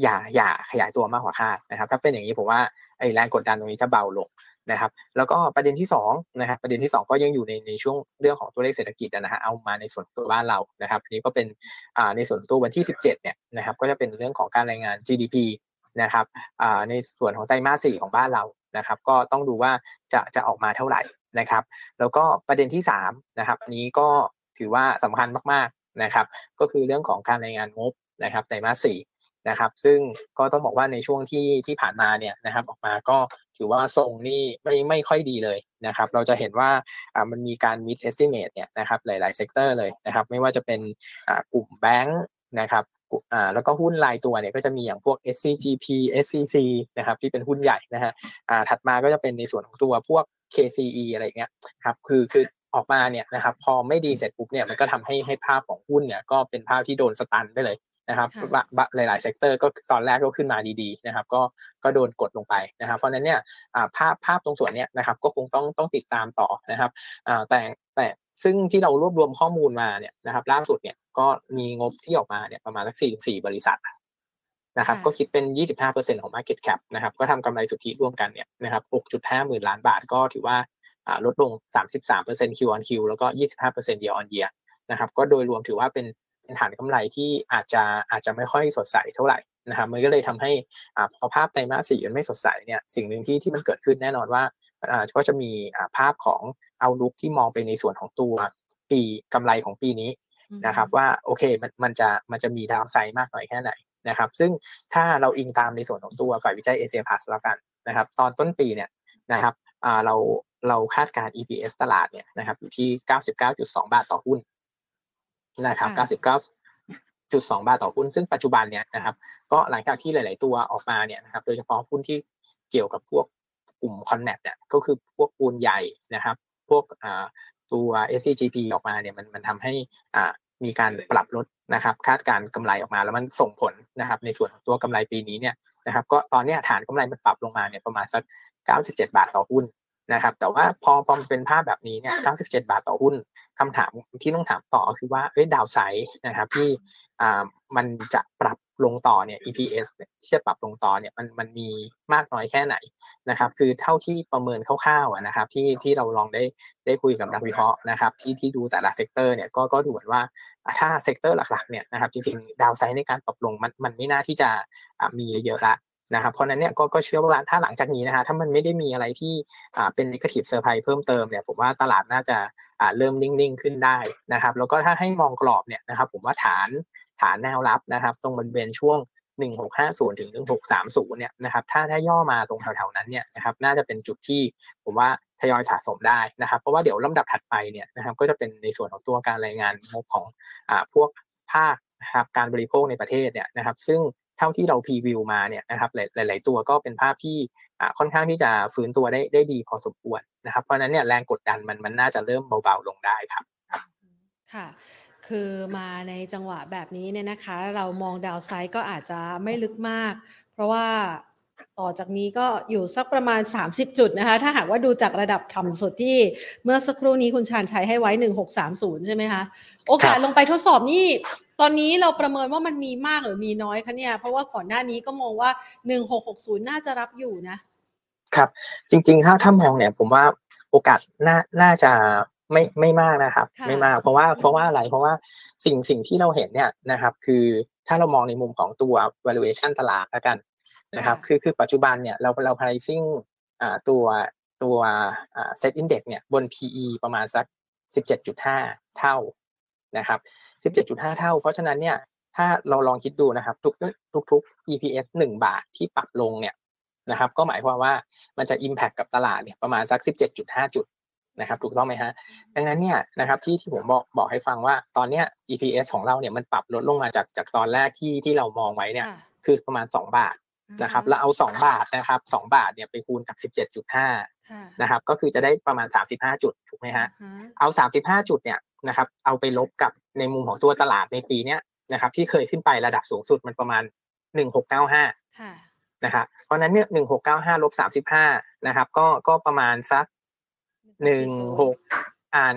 อย่าอย่าขยายตัวมากกว่าคาดนะครับ ถ้าเป็นอย่างนี้ผมว่าไอ้แรงกดดันตรงนี้จะเบาลงนะครับ แล้วก็ประเด็นที่2นะครับประเด็นที่ 2 ก็ยังอยู่ในในช่วงเรื่องของตัวเลขเศรษฐกิจนะฮะเอามาในส่วนตัวบ้านเรานะครับนี้ก็เป็นอ่าในส่วนตัววันที่ 17เนี่ยนะครับก็จะเป็นเรื่องของการรายงาน GDP นะครับอ่าในส่วนของไตรมาสสี่ของบ้านเรานะครับ ก็ต้องดูว่าจะจะออกมาเท่าไหร่นะครับ แล้วก็ประเด็นที่3นะครับอันนี้ก็ถือว่าสำคัญมากๆนะครับ ก็คือเรื่องของการรายงานงบนะครับไตรมาสสี่ นะครับ ซึ่งก็ต้องบอกว่าในช่วงที่ที่ผ่านมาเนี่ยนะครับ ออกมาก็ถือว่าทรงนี่ไม่ไม่ค่อยดีเลยนะครับ เราจะเห็นว่าอ่ามันมีการ miss estimate เนี่ยนะครับหลายๆ sector เลยนะครับ ไม่ว่าจะเป็นอ่ากลุ่มแบงก์นะครับอ่าแล้วก็หุ้นรายตัวเนี่ยก็จะมีอย่างพวก SCGP SCC นะครับที่เป็นหุ้นใหญ่นะฮะอ่าถัดมาก็จะเป็นในส่วนของตัวพวก KCE อะไรเงี้ยครับคือคือออกมาเนี่ยนะครับพอไม่ดีเสร็จปุ๊บเนี่ยมันก็ทำให้ให้ภาพของหุ้นเนี่ยก็เป็นภาพที่โดน stun ไปเลย นะครับหลายๆ sector ก็ตอนแรกก็ขึ้นมาดีๆนะครับก็ก็โดนกดลงไปนะครับ เพราะนั้นเนี่ยภาพภาพตรงส่วนนี้นะครับก็คงต้องต้องติดตามต่อนะครับแต่แต่ซึ่งที่เรารวบรวมข้อมูลมาเนี่ยนะครับล่าสุดเนี่ยก็มีงบที่ออกมาเนี่ยประมาณสักสี่สี่บริษัทนะครับก็คิดเป็น 25%ของ Market Cap นะครับก็ทำกำไรสุทธิร่วมกันเนี่ยนะครับ6.5หมื่นล้านบาทก็ถือว่าลดลง 33% Q on Q แล้วก็ 25% year on year นะครับก็โดยรวมถือว่าเป็น เป็นฐานกำไรที่อาจจะอาจจะไม่ค่อยสดใสเท่าไหร่นะครับมันก็เลยทำให้อ่าพอภาพไตรมาสสี่มันไม่สดใสเนี่ยสิ่งหนึ่งที่ที่มันเกิดขึ้นแน่นอนว่าอ่าก็จะมีอ่าภาพของเอาลุกที่มองไปในส่วนของตัวปีกำไรของปีนี้นะครับว่าโอเคมันมันจะมันจะมีดาวไซด์มากหน่อยแค่ไหนนะครับ ซึ่งถ้าเราอิงตามในส่วนของตัวฝ่ายวิจัยเอเชียพาสแล้วกันนะครับ ตอนต้นปีเนี่ยนะครับอ่าเราเราคาดการ EPS ตลาดเนี่ยนะครับอยู่ที่ 99.2 บาทต่อหุ้น นะครับ 99.2 บาทต่อหุ้น ซึ่งปัจจุบันเนี่ยนะครับ ก็หลังจากที่หลาย ๆ ตัวออกมาเนี่ยนะครับ โดยเฉพาะหุ้นที่เกี่ยวกับพวกกลุ่มคอนเนตเนี่ย ก็คือพวกปูนใหญ่นะครับ พวกตัว SCGP ออกมาเนี่ย มันมันทำให้มีการปรับลดนะครับ คาดการกำไรออกมาแล้วมันส่งผลนะครับ ในส่วนของตัวกำไรปีนี้เนี่ยนะครับ ก็ตอนนี้ฐานกำไรมันปรับลงมาเนี่ยประมาณสัก 97 บาทต่อหุ้น นะครับ แต่ว่าพอพอมันเป็นภาพแบบนี้เนี่ย97 บาทต่อหุ้นคำถามที่ต้องถามต่อคือว่าเอ้ย downside นะครับที่อ่ามันจะปรับลงต่อเนี่ย EPS ที่จะปรับลงต่อเนี่ยมันมันมีมากน้อยแค่ไหนนะครับ คือเท่าที่ประเมินคร่าวๆนะครับ ที่ที่เราลองได้ได้คุยกับนักวิเคราะห์นะครับ ที่ที่ดูแต่ละ sector เนี่ยก็ก็ดูเหมือนว่าถ้า sector หลักๆเนี่ยนะครับจริงๆ downside ในการปรับลงมันมันไม่น่าที่จะมีเยอะละ นะครับเพราะนั้นเนี่ยก็เชื่อว่าถ้าหลังจากนี้นะฮะถ้ามันไม่ได้มีอะไรที่เป็น negative surprise เพิ่มเติมเนี่ยผมว่าตลาดน่าจะเริ่มนิ่งๆ ขึ้นได้นะครับแล้วก็ถ้าให้มองกรอบเนี่ยนะครับผมว่าฐานฐานแนวรับนะครับตรงบริเวณช่วง 1650 ถึง 1630 เนี่ยนะครับถ้าถ้าย่อมาตรงแถวๆนั้นเนี่ยนะครับน่าจะเป็นจุดที่ผมว่าทยอยสะสมได้นะครับเพราะว่าเดี๋ยวลำดับถัดไปเนี่ยนะครับก็จะเป็นในส่วนของตัวการรายงานงบของอพวกภาคนะครับการบริโภคในประเทศเนี่ยนะครับซึ่ง ท่าที่เราพรีวิวมาเนี่ยนะครับหลาย ๆ ตัวก็เป็นภาพที่ค่อนข้างที่จะฟื้นตัวได้ได้ดีพอสมควรนะครับเพราะนั้นเนี่ยแรงกดดันมันมันน่าจะเริ่มเบา ๆ ลงได้ครับค่ะคือมาในจังหวะแบบนี้เนี่ยนะคะ เรามองดาวไซด์ก็อาจจะไม่ลึกมาก เพราะว่า ต่อจากนี้ก็อยู่สักประมาณ 30 จุดนะคะ ถ้าหากว่าดูจากระดับต่ำสุดที่เมื่อสักครู่นี้คุณชานชัยให้ไว้ 1630 ใช่ไหมคะ โอกาสลงไปทดสอบนี่ ตอนนี้เราประเมินว่ามันมีมากหรือมีน้อยคะเนี่ย เพราะว่าก่อนหน้านี้ก็มองว่า 1660 น่าจะรับอยู่นะ ครับ จริงๆ ถ้าถ้ามองเนี่ย ผมว่าโอกาสน่าน่าจะไม่ไม่มากนะครับ ไม่มาก เพราะว่าเพราะว่าอะไร เพราะว่าสิ่งสิ่งที่เราเห็นเนี่ยนะครับ คือถ้าเรามองในมุมของตัว valuation ตลาดแล้วกัน นะครับคือคือปัจจุบันเนี่ยเราเรา pricing อ่าตัวตัวอ่า set index เนี่ยบน PE ประมาณสัก 17.5 เท่านะครับ 17.5 เท่า เพราะฉะนั้นเนี่ยถ้าเราลองคิดดูนะครับ ทุกทุกทุก EPS 1 บาทที่ปรับลงเนี่ยนะครับ ก็หมายความว่ามันจะ impact กับตลาดเนี่ยประมาณสัก 17.5 จุดนะครับถูกต้องไหมฮะดังนั้นเนี่ยนะครับที่ที่ผมบอกบอกให้ฟังว่าตอนเนี้ย EPS ของเราเนี่ยมันปรับลดลงมาจากจากตอนแรกที่ที่เรามองไว้เนี่ยคือประมาณ 2 บาท นะครับแล้วเอา 2 บาทนะครับ2บาทเนี่ยไปคูณกับ 17.5นะครับก็คือจะได้ประมาณ 35 จุดถูกไหมฮะเอา 35 จุดเนี่ยนะครับเอาไปลบกับในมุมของตัวตลาดในปีนี้นะครับที่เคยขึ้นไประดับสูงสุดมันประมาณ 1695นะครับเพราะนั้นเนี่ย1695ลบ35นะครับก็ก็ประมาณสัก 16อ่าน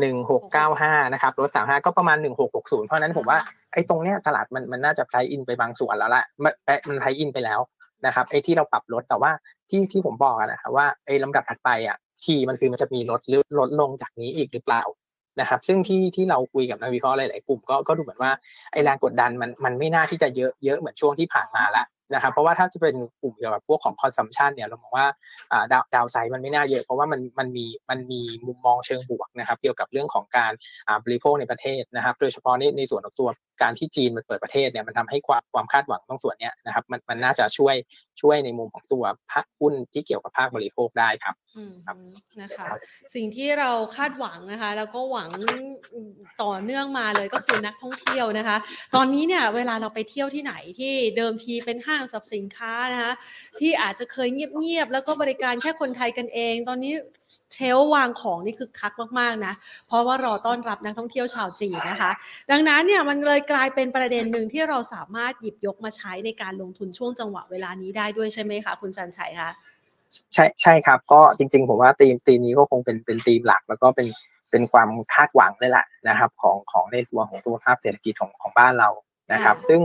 หนึ่งหกเก้าห้านะครับลดสามห้าก็ประมาณหนึ่งหกหกศูนย์เพราะนั้นผมว่าไอ้ตรงเนี้ยตลาดมันมันน่าจะ price in ไปบางส่วนแล้วละมันมัน price in ไปแล้วนะครับไอ้ที่เราปรับลดแต่ว่าที่ที่ผมบอกนะครับว่าไอ้ลำดับถัดไปอะ key มันคือมันจะมีลดหรือลดลงจากนี้อีกหรือเปล่านะครับซึ่งที่ที่เราคุยกับนักวิเคราะห์หลาย ๆ กลุ่มก็ก็ดูเหมือนว่าไอ้แรงกดดันมันมันไม่น่าที่จะเยอะเยอะเหมือนช่วงที่ผ่านมาละ นะครับเพราะว่าถ้าจะเป็นกลุ่มเกี่ยวกับพวกของ consumption เนี่ยเรามองว่า down downside มันไม่น่าเยอะ เพราะว่ามันมันมีมันมีมุมมองเชิงบวกนะครับ เกี่ยวกับเรื่องของการบริโภคในประเทศนะครับ โดยเฉพาะในในส่วนของตัว การที่จีนมันเปิดประเทศเนี่ยมันทำให้ความความคาดหวังตรงส่วนนี้นะครับมันมันน่าจะช่วยช่วยในมุมของตัวภาคหุ้นที่เกี่ยวกับภาคบริโภคได้ครับนะคะสิ่งที่เราคาดหวังนะคะ แล้วก็หวังต่อเนื่องมาเลยก็คือนักท่องเที่ยวนะคะ ตอนนี้เนี่ยเวลาเราไปเที่ยวที่ไหนที่เดิมทีเป็นห้างสรรพสินค้านะคะที่อาจจะเคยเงียบๆแล้วก็บริการแค่คนไทยกันเอง ตอนนี้ เชลวางของนี่คือคักมากๆนะ เพราะว่ารอต้อนรับนักท่องเที่ยวชาวจีนนะคะ ดังนั้นเนี่ยมันเลยกลายเป็นประเด็นหนึ่งที่เราสามารถหยิบยกมาใช้ในการลงทุนช่วงจังหวะเวลานี้ได้ด้วยใช่ไหมคะ คุณจันชัยคะใช่ใช่ครับ ก็จริง ๆ ผมว่าธีมธีมนี้ก็คงเป็นเป็นธีมหลัก แล้วก็เป็นเป็นความคาดหวังเลยแหละนะครับของของในส่วนของตัวภาพเศรษฐกิจของของบ้านเรานะครับ ซึ่ง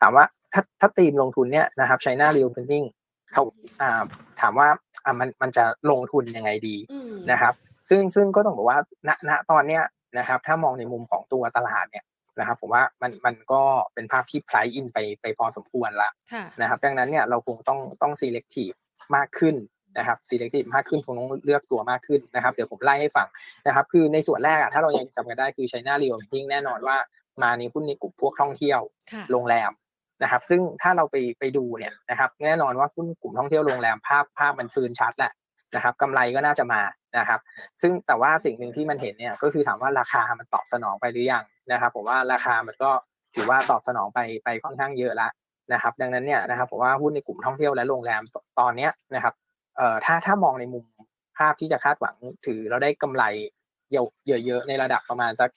ถามว่าถ้าถ้าธีมลงทุนเนี่ยนะครับ China Reopening เขาถามว่ามันมันจะลงทุนยังไงดีนะครับ ซึ่งซึ่งก็ต้องบอกว่าณณตอนเนี้ยนะครับ ถ้ามองในมุมของตัวตลาดเนี่ยนะครับผมว่ามันมันก็เป็นภาพที่ไพรอินไปไปพอสมควรละนะครับ ดังนั้นเนี่ยเราคงต้องต้อง selective มากขึ้นนะครับ selective มากขึ้นคงต้องเลือกตัวมากขึ้นนะครับ เดี๋ยวผมไล่ให้ฟังนะครับ คือในส่วนแรกอะถ้าเรายังจำกันได้คือ China Reopening แน่นอนว่ามาในหุ้นในกลุ่มพวกท่องเที่ยว โรงแรม นะครับ ซึ่งถ้าเราไปไปดูเนี่ยนะครับ แน่นอนว่าหุ้นกลุ่มท่องเที่ยวโรงแรมภาพภาพมันฟื้นชัดแหละนะครับกำไรก็น่าจะมานะครับ ซึ่งแต่ว่าสิ่งหนึ่งที่มันเห็นเนี่ยก็คือถามว่าราคามันตอบสนองไปหรือยังนะครับ ผมว่าราคามันก็ถือว่าตอบสนองไปไปค่อนข้างเยอะแล้วนะครับ ดังนั้นเนี่ยนะครับผมว่าหุ้นในกลุ่มท่องเที่ยวและโรงแรมตอนเนี้ยนะครับเอ่อถ้าถ้ามองในมุมภาพที่จะคาดหวังถือเราได้กำไรเยอะๆในระดับประมาณสัก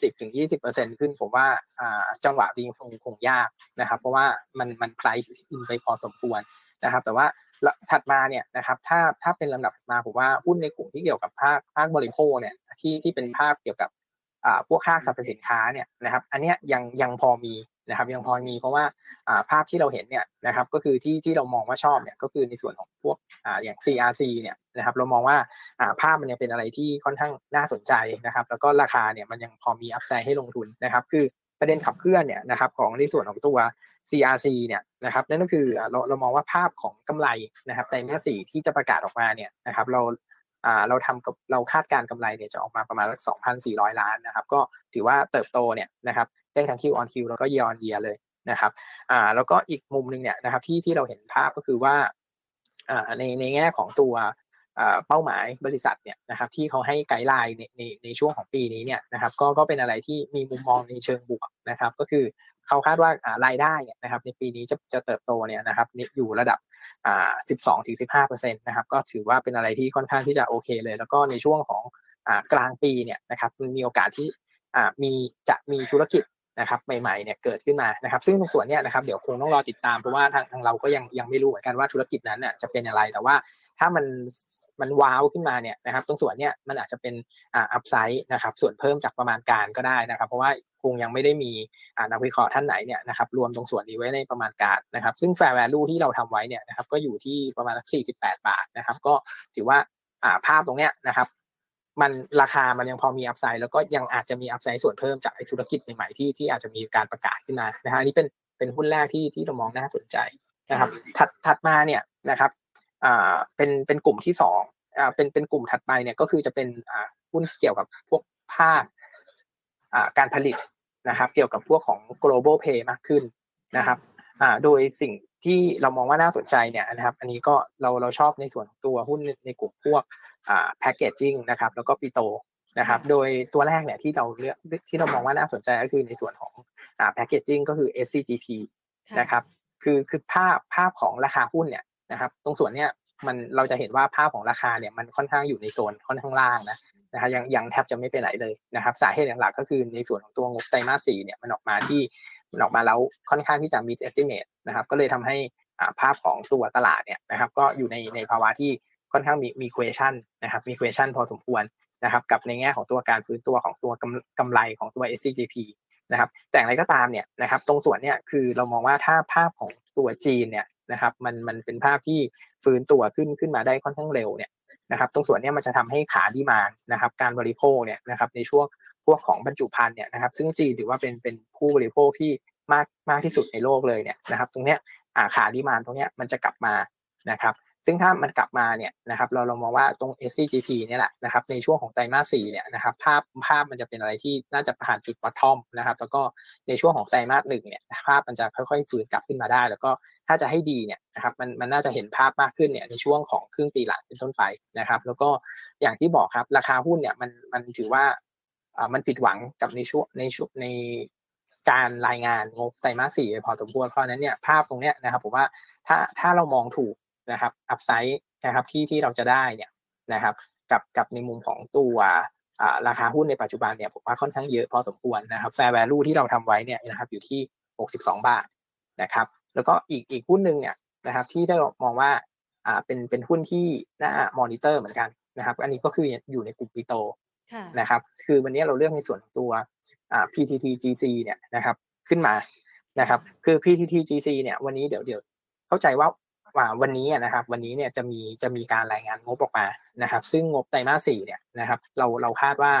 สิบถึงยี่สิบเปอร์เซ็นขึ้น ผมว่าจังหวะดีคงคงยากนะครับ เพราะว่ามันมันไพรซ์อินไปพอสมควรนะครับ แต่ว่าถัดมาเนี่ยนะครับถ้าถ้าเป็นลำดับมาผมว่าหุ้นในกลุ่มที่เกี่ยวกับภาคภาคบริโภคเนี่ยที่ที่เป็นภาคเกี่ยวกับพวกค่าสรรพสินค้าเนี่ยนะครับ อันนี้ยังยังพอมี นะครับยังพอมีเพราะว่าภาพที่เราเห็นเนี่ยนะครับก็คือที่ที่เรามองว่าชอบเนี่ยก็คือในส่วนของพวกอย่าง CRC เนี่ยนะครับเรามองว่าภาพมันยังเป็นอะไรที่ค่อนข้างน่าสนใจนะครับแล้วก็ราคาเนี่ยมันยังพอมี upside ให้ลงทุนนะครับคือประเด็นขับเคลื่อนเนี่ยนะครับของในส่วนของตัว CRC เนี่ยนะครับนั่นก็คือเราเรามองว่าภาพของกำไรนะครับในไตรมาสสี่ที่จะประกาศออกมาเนี่ยนะครับเราเราทำกับเราคาดการณ์กำไรเนี่ยจะออกมาประมาณสัก2,400 ล้านนะครับก็ถือว่าเติบโตเนี่ยนะครับ ได้ทั้ง Q on Q แล้วก็ยีออนเยียเลยนะครับอ่าแล้วก็อีกมุมหนึ่งเนี่ยนะครับที่ที่เราเห็นภาพก็คือว่าอ่าในในแง่ของตัวเป้าหมายบริษัทเนี่ยนะครับที่เขาให้ไกด์ไลน์ในในในช่วงของปีนี้เนี่ยนะครับก็ก็เป็นอะไรที่มีมุมมองในเชิงบวกนะครับก็คือเขาคาดว่ารายได้เนี่ยนะครับในปีนี้จะจะเติบโตเนี่ยนะครับอยู่ระดับอ่า12ถึง15เปอร์เซ็นต์นะครับก็ถือว่าเป็นอะไรที่ค่อนข้างที่จะโอเคเลย แล้วก็ในช่วงของอ่ากลางปีเนี่ยนะครับมีโอกาสที่อ่ามีจะมีธุรกิจ นะครับใหม่ๆเนี่ยเกิดขึ้นมานะครับ ซึ่งตรงส่วนเนี้ยนะครับเดี๋ยวคงต้องรอติดตามเพราะว่าทางทางเราก็ยังยังไม่รู้เหมือนกันว่าธุรกิจนั้นเนี่ยจะเป็นอะไรแต่ว่าถ้ามันมันว้าวขึ้นมาเนี่ยนะครับ ตรงส่วนเนี้ยมันอาจจะเป็นอ่าอัพไซด์นะครับ ส่วนเพิ่มจากประมาณการก็ได้นะครับ เพราะว่าคงยังไม่ได้มีอ่านักวิเคราะห์ท่านไหนเนี่ยนะครับรวมตรงส่วนนี้ไว้ในประมาณการนะครับ ซึ่ง fair value ที่เราทำไว้เนี่ยนะครับก็อยู่ที่ประมาณ48 บาทนะครับ ก็ถือว่าอ่าภาพตรงเนี้ยนะครับ มันราคามันยังพอมีอัพไซด์แล้วก็ยังอาจจะมีอัพไซด์ส่วนเพิ่มจากไอธุรกิจใหม่ๆที่ที่อาจจะมีการประกาศขึ้นมานะฮะอันนี้เป็นเป็นหุ้นแรกที่ที่เรามองน่าสนใจนะครับ ถัดถัดมาเนี่ยนะครับอ่าเป็นเป็นกลุ่มที่สองอ่าเป็นเป็นกลุ่มถัดไปเนี่ยก็คือจะเป็นอ่าหุ้นเกี่ยวกับพวกภาคอ่าการผลิตนะครับ เกี่ยวกับพวกของ global pay มากขึ้นนะครับ อ่าโดยสิ่งที่เรามองว่าน่าสนใจเนี่ยนะครับ อันนี้ก็เราเราชอบในส่วนของตัวหุ้นในกลุ่มพวกแพคเกจจิ้งนะครับ แล้วก็ปิโตนะครับ โดยตัวแรกเนี่ยที่เราเลือกที่เรามองว่าน่าสนใจก็คือในส่วนของแพคเกจจิ้งก็คือ SCGP นะครับ คือคือภาพภาพของราคาหุ้นเนี่ยนะครับ ตรงส่วนเนี้ยมันเราจะเห็นว่าภาพของราคาเนี่ยมันค่อนข้างอยู่ในโซนค่อนข้างล่างนะนะฮะยังยังแทบจะไม่ไปไหนเลยนะครับ สาเหตุหลักก็คือในส่วนของตัวงบไตรมาสสี่เนี่ยมันออกมาที่ มันออกมาแล้วค่อนข้างที่จะ meet estimate นะครับก็เลยทำให้ภาพของตัวตลาดเนี่ยนะครับก็อยู่ในในภาวะที่ค่อนข้างมีมี question นะครับมี question พอสมควรนะครับกับในแง่ของตัวการฟื้นตัวของตัวกำไรของตัว SCGP นะครับแต่อย่างไรก็ตามเนี่ยนะครับตรงส่วนเนี่ยคือเรามองว่าถ้าภาพของตัวจีนเนี่ยนะครับมันมันเป็นภาพที่ฟื้นตัวขึ้นขึ้นมาได้ค่อนข้างเร็วเนี่ย นะครับตรงส่วนนี้มันจะทำให้ขาดีมานนะครับการบริโภคเนี่ยนะครับในช่วงพวกของบรรจุภัณฑ์เนี่ยนะครับซึ่งจีนถือว่าเป็นเป็นผู้บริโภคที่มากมากที่สุดในโลกเลยเนี่ยนะครับตรงเนี้ยขาดีมานตรงเนี้ยมันจะกลับมานะครับ ซึ่งถ้ามันกลับมาเนี่ยนะครับเราเรามองว่าตรง SCGP เนี่ยแหละนะครับในช่วงของไตรมาสสี่เนี่ยนะครับภาพภาพมันจะเป็นอะไรที่น่าจะผ่านจุดวัตทอมนะครับแล้วก็ในช่วงของไตรมาสหนึ่งเนี่ยภาพมันจะค่อยๆฟื้นกลับขึ้นมาได้ แล้วก็ถ้าจะให้ดีเนี่ยนะครับมันมันน่าจะเห็นภาพมากขึ้นเนี่ยในช่วงของครึ่งปีหลังเป็นต้นไปนะครับ แล้วก็อย่างที่บอกครับราคาหุ้นเนี่ยมันมันถือว่าอ่ามันผิดหวังกับในช่วงในช่วงในการรายงานงบไตรมาสสี่พอสมควรเพราะนั้นเนี่ยภาพตรงเนี้ยนะครับผมว่าถ้าถ้าเรามองถูก นะครับ upside นะครับที่ที่เราจะได้เนี่ยนะครับกับกับในมุมของตัวราคาหุ้นในปัจจุบันเนี่ยผมว่าค่อนข้างเยอะพอสมควรนะครับ fair value ที่เราทำไว้เนี่ยนะครับอยู่ที่ 62 บาทนะครับแล้วก็อีกอีกหุ้นหนึ่งเนี่ยนะครับที่ได้มองว่าอ่าเป็นเป็นหุ้นที่น่ามอนิเตอร์เหมือนกันนะครับอันนี้ก็คืออยู่ในกลุ่มปิโตนะครับคือวันนี้เราเลือกในส่วนของตัวอ่า PTTGC เนี่ยนะครับขึ้นมานะครับคือ PTTGC เนี่ยวันนี้เดี๋ยวเดี๋ยวเข้าใจว่า ว่าวันนี้นะครับวันนี้เนี่ยจะมีจะมีการรายงานงบออกมานะครับ ซึ่งงบไตรมาสสี่เนี่ยนะครับเราเราคาดว่า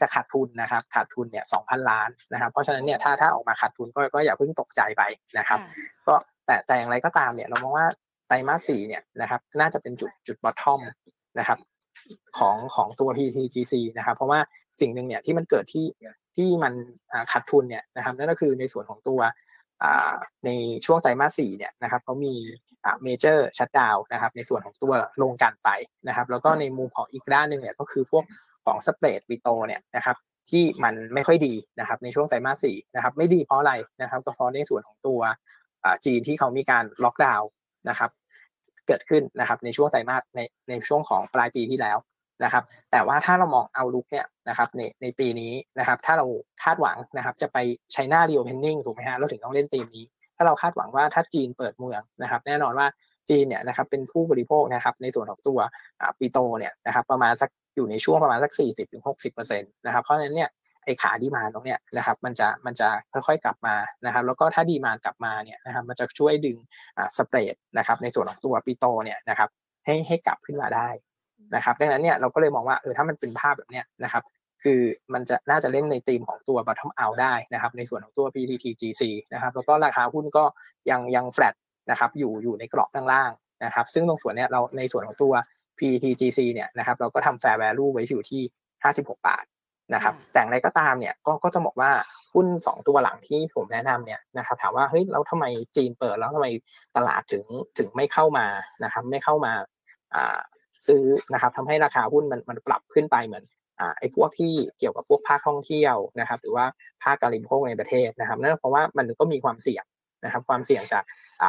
จะขาดทุนนะครับขาดทุนเนี่ยสองพันล้านนะครับ เพราะฉะนั้นเนี่ยถ้าถ้าออกมาขาดทุนก็ก็อย่าเพิ่งตกใจไปนะครับ ก็แต่แต่อย่างไรก็ตามเนี่ยเรามองว่าไตรมาสสี่เนี่ยนะครับน่าจะเป็นจุดจุด bottom นะครับของของตัว PTGC นะครับ เพราะว่าสิ่งหนึ่งเนี่ยที่มันเกิดที่ที่มันขาดทุนเนี่ยนะครับนั่นก็คือในส่วนของตัวในช่วงไตรมาสสี่เนี่ยนะครับเขามี major shutdown นะครับในส่วนของตัวโรงกลั่นไปนะครับ แล้วก็ในมุมของอีกด้านหนึ่งเนี่ยก็คือพวกของ spread ปิโตรเนี่ยนะครับที่มันไม่ค่อยดีนะครับในช่วงไตรมาสสี่นะครับไม่ดีเพราะอะไรนะครับก็เพราะในส่วนของตัวจีนที่เขามีการล็อกดาวน์นะครับ เกิดขึ้นนะครับในช่วงไตรมาสในในช่วงของปลายปีที่แล้วนะครับ แต่ว่าถ้าเรามอง outlook เนี่ยนะครับในในปีนี้นะครับ ถ้าเราคาดหวังนะครับ จะไป China reopening ถูกไหมฮะเราถึงต้องเล่นตีมนี้ ถ้าเราคาดหวังว่าถ้าจีนเปิดเมืองนะครับ แน่นอนว่าจีนเนี่ยนะครับเป็นผู้บริโภคนะครับในส่วนของตัวปีโตเนี่ยนะครับประมาณสักอยู่ในช่วงประมาณสัก 40-60%นะครับเพราะฉะนั้นเนี่ยไอ้ขาดีมาตรงเนี้ยนะครับมันจะมันจะค่อยๆกลับมานะครับแล้วก็ถ้าดีมานกลับมาเนี่ยนะครับมันจะช่วยดึงอ่าสเปรดนะครับในส่วนของตัวปีโตเนี่ยนะครับให้ให้กลับขึ้นมาได้นะครับดังนั้นเนี่ยเราก็เลยมองว่าเออถ้ามันเป็นภาพแบบเนี้ยนะครับ คือมันจะน่าจะเล่นในธีมของตัว bottom out ได้นะครับในส่วนของตัว PTTGC นะครับแล้วก็ราคาหุ้นก็ยังยัง flat นะครับอยู่อยู่ในกรอบข้างล่างนะครับซึ่งตรงส่วนเนี้ยเราในส่วนของตัว PTGC เนี่ยนะครับเราก็ทำ fair value ไว้อยู่ที่ 56 บาทนะครับแต่อะไรก็ตามเนี่ยก็ก็จะบอกว่าหุ้นสองตัวหลังที่ผมแนะนำเนี่ยนะครับถามว่าเฮ้ยแล้วทำไมจีนเปิดแล้วทำไมตลาดถึงถึงไม่เข้ามานะครับไม่เข้ามาอ่าซื้อนะครับทำให้ราคาหุ้นมันมันปรับขึ้นไปเหมือนอ่า ไอ้พวกที่เกี่ยวกับพวกภาคท่องเที่ยวนะครับ หรือว่าภาคการบริโภคในประเทศนะครับนั่นเพราะว่ามันก็มีความเสี่ยงนะครับความเสี่ยงจาก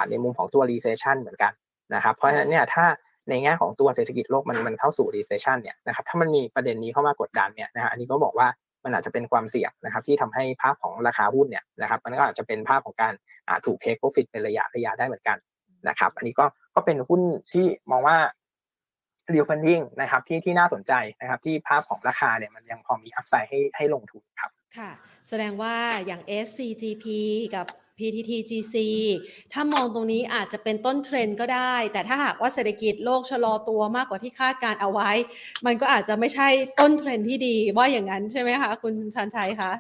ในมุมของตัว recession เหมือนกันนะครับเพราะฉะนั้นเนี่ยถ้าในแง่ของตัวเศรษฐกิจโลกมันมันเข้าสู่ recession เนี่ยนะครับถ้ามันมีประเด็นนี้เข้ามากดดันเนี่ยนะฮะอันนี้ก็บอกว่ามันอาจจะเป็นความเสี่ยงนะครับที่ทำให้ภาพของราคาหุ้นเนี่ยนะครับมันก็อาจจะเป็นภาพของการถูก take profit เป็นระยะระยะได้เหมือนกันนะครับ อันนี้ก็ก็เป็นหุ้นที่มองว่า รียวพันดิ้งนะครับที่ที่น่าสนใจนะครับ ที่ภาพของราคาเนี่ยมันยังพอมี upside ให้ให้ลงทุนครับค่ะ แสดงว่าอย่าง SCGP กับ PTTGC ถ้ามองตรงนี้อาจจะเป็นต้นเทรนด์ก็ได้ แต่ถ้าหากว่าเศรษฐกิจโลกชะลอตัวมากกว่าที่คาดการณ์เอาไว้ มันก็อาจจะไม่ใช่ต้นเทรนด์ที่ดีว่าอย่างนั้นใช่ไหมคะ คุณชันชัยคะ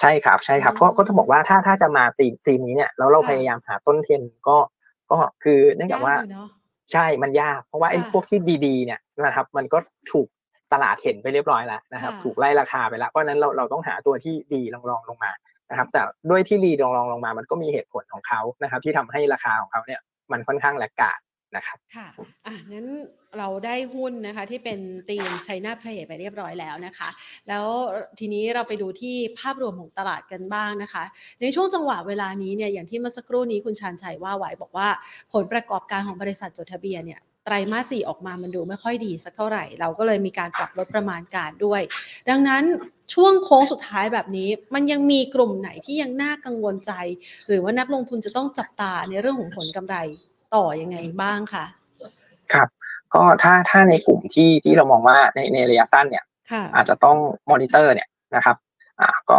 ใช่ครับใช่ครับเพราะก็ต้องบอกว่าถ้าถ้าจะมา theme theme นี้เนี่ยแล้วเราพยายามหาต้นเทรนด์ก็ก็คือเนื่องจากว่า ใช่มันยากเพราะว่าไอ้พวกที่ดีๆเนี่ยนะครับ มันก็ถูกตลาดเห็นไปเรียบร้อยแล้วนะครับ ถูกไล่ราคาไปแล้วเพราะนั้นเราเราต้องหาตัวที่ดีลองๆลงมานะครับ แต่ด้วยที่รีดองลองลงมา มันก็มีเหตุผลของเขานะครับ ที่ทำให้ราคาของเขาเนี่ยมันค่อนข้างแลกกาดนะครับค่ะอะงั้น เราได้หุ้นนะคะที่เป็นตีมไชน่าเพลย์ไปเรียบร้อยแล้วนะคะ แล้วทีนี้เราไปดูที่ภาพรวมของตลาดกันบ้างนะคะ ในช่วงจังหวะเวลานี้เนี่ยอย่างที่เมื่อสักครู่นี้คุณชานชัยว่าไว้บอกว่าผลประกอบการของบริษัทจดทะเบียนเนี่ยไตรมาสสี่ออกมามันดูไม่ค่อยดีสักเท่าไหร่ เราก็เลยมีการปรับลดประมาณการด้วย ดังนั้นช่วงโค้งสุดท้ายแบบนี้มันยังมีกลุ่มไหนที่ยังน่ากังวลใจ หรือว่านักลงทุนจะต้องจับตาในเรื่องของผลกำไรต่อยังไงบ้างคะ ครับก็ถ้าถ้าในกลุ่มที่ที่เรามองว่าในในระยะสั้นเนี่ย อาจจะต้องมอนิเตอร์เนี่ยนะครับ อ่าก็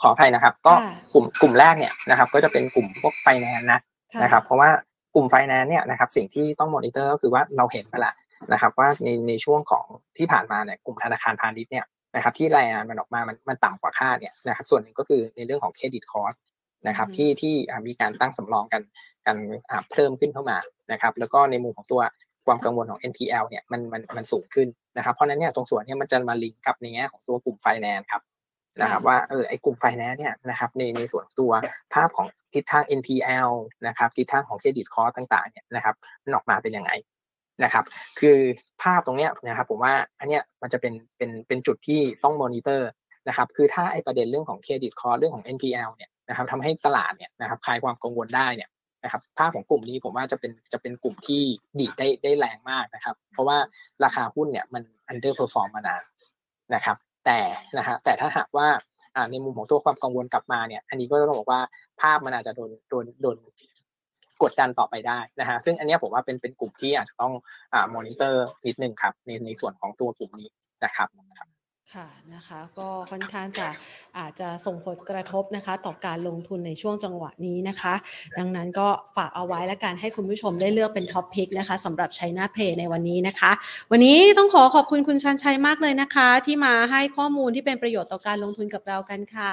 ขออภัยนะครับ ก็กลุ่มกลุ่มแรกเนี่ยนะครับ ก็จะเป็นกลุ่มพวกไฟแนนซ์นะนะครับ เพราะว่ากลุ่มไฟแนนซ์เนี่ยนะครับ สิ่งที่ต้องมอนิเตอร์ก็คือว่าเราเห็นไปละนะครับ ว่าในในช่วงของที่ผ่านมาเนี่ยกลุ่มธนาคารพาณิชย์เนี่ยนะครับ ที่รายงานมันออกมามันมันต่ำกว่าคาดเนี่ยนะครับ ส่วนหนึ่งก็คือในเรื่องของ credit cost นะครับที่ที่มีการตั้งสำรองกันกันเพิ่มขึ้นเข้ามานะครับแล้วก็ในมุมของตัวความกังวลของ NPL เนี่ยมันมันมันสูงขึ้นนะครับเพราะนั้นเนี่ยตรงส่วนนี้มันจะมาลิงก์กับในแง่ของตัวกลุ่มไฟแนนซ์ครับนะครับว่าเออไอ้กลุ่มไฟแนนซ์เนี่ยนะครับในในส่วนตัวภาพของทิศทาง NPL นะครับทิศทางของ credit cost ต่างๆเนี่ยนะครับมันออกมาเป็นยังไงนะครับคือภาพตรงเนี้ยนะครับผมว่าอันเนี้ยมันจะเป็นเป็นเป็นจุดที่ต้องมอนิเตอร์นะครับคือถ้าไอ้ประเด็นเรื่องของ credit cost เรื่องของ NPL เนี่ย นะครับทำให้ตลาดเนี่ยนะครับคลายความกังวลได้เนี่ยนะครับภาพของกลุ่มนี้ผมว่าจะเป็นจะเป็นกลุ่มที่ดีดได้ได้แรงมากนะครับ เพราะว่าราคาหุ้นเนี่ยมัน underperform มานานนะครับ แต่นะฮะแต่ถ้าหากว่าในมุมของตัวความกังวลกลับมาเนี่ย อันนี้ก็ต้องบอกว่าภาพมันอาจจะโดนโดนโดนกดดันต่อไปได้นะฮะซึ่งอันนี้ผมว่าเป็นเป็นกลุ่มที่อาจจะต้องอ่ามอนิเตอร์นิดนึงครับในในส่วนของตัวกลุ่มนี้นะครับ ค่ะนะคะก็ค่อนข้างจะอาจจะส่งผลกระทบนะคะ ต่อการลงทุนในช่วงจังหวะนี้นะคะ ดังนั้นก็ฝากเอาไว้และการให้คุณผู้ชมได้เลือกเป็นท็อปพิกนะคะสำหรับชัยนาเพย์ในวันนี้นะคะ วันนี้ต้องขอขอบคุณคุณชันชัยมากเลยนะคะ ที่มาให้ข้อมูลที่เป็นประโยชน์ต่อการลงทุนกับเรากันค่ะ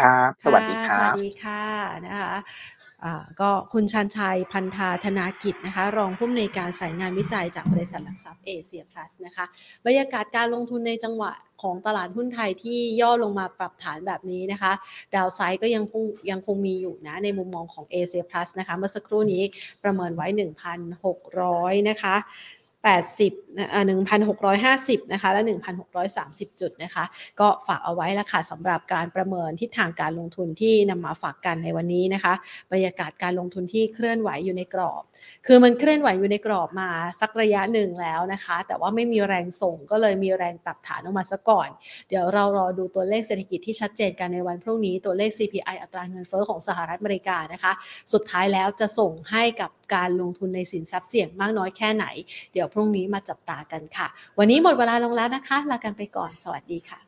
ครับ สวัสดีครับสวัสดีค่ะนะคะ ก็คุณชันชัยพันธาธนากิจนะคะ รองผู้อำนวยการสายงานวิจัยจากบริษัทหลักทรัพย์เอเชียพลัสนะคะบรรยากาศการลงทุนในจังหวะของตลาดหุ้นไทยที่ย่อลงมาปรับฐานแบบนี้นะคะ ดาวไซด์ก็ยังคงยังคงมีอยู่นะ ในมุมมองของเอเชียพลัสนะคะ เมื่อสักครู่นี้ประเมินไว้ 1,600 นะคะ 80นะ1,650นะคะและ 1,630 จุดนะคะ ก็ฝากเอาไว้ละค่ะสำหรับการประเมินทิศทางการลงทุนที่นำมาฝากกันในวันนี้นะคะ บรรยากาศการลงทุนที่เคลื่อนไหวอยู่ในกรอบ คือมันเคลื่อนไหวอยู่ในกรอบมาสักระยะหนึ่งแล้วนะคะ แต่ว่าไม่มีแรงส่งก็เลยมีแรงปรับฐานออกมาซะก่อน เดี๋ยวเรารอดูตัวเลขเศรษฐกิจที่ชัดเจนกันในวันพรุ่งนี้ตัวเลข CPI อัตราเงินเฟ้อของสหรัฐอเมริกานะคะ สุดท้ายแล้วจะส่งให้กับการลงทุนในสินทรัพย์เสี่ยงมากน้อยแค่ไหน เดี๋ยวพรุ่งนี้มาจับตากันค่ะ วันนี้หมดเวลาลงแล้วนะคะ ลากันไปก่อน สวัสดีค่ะ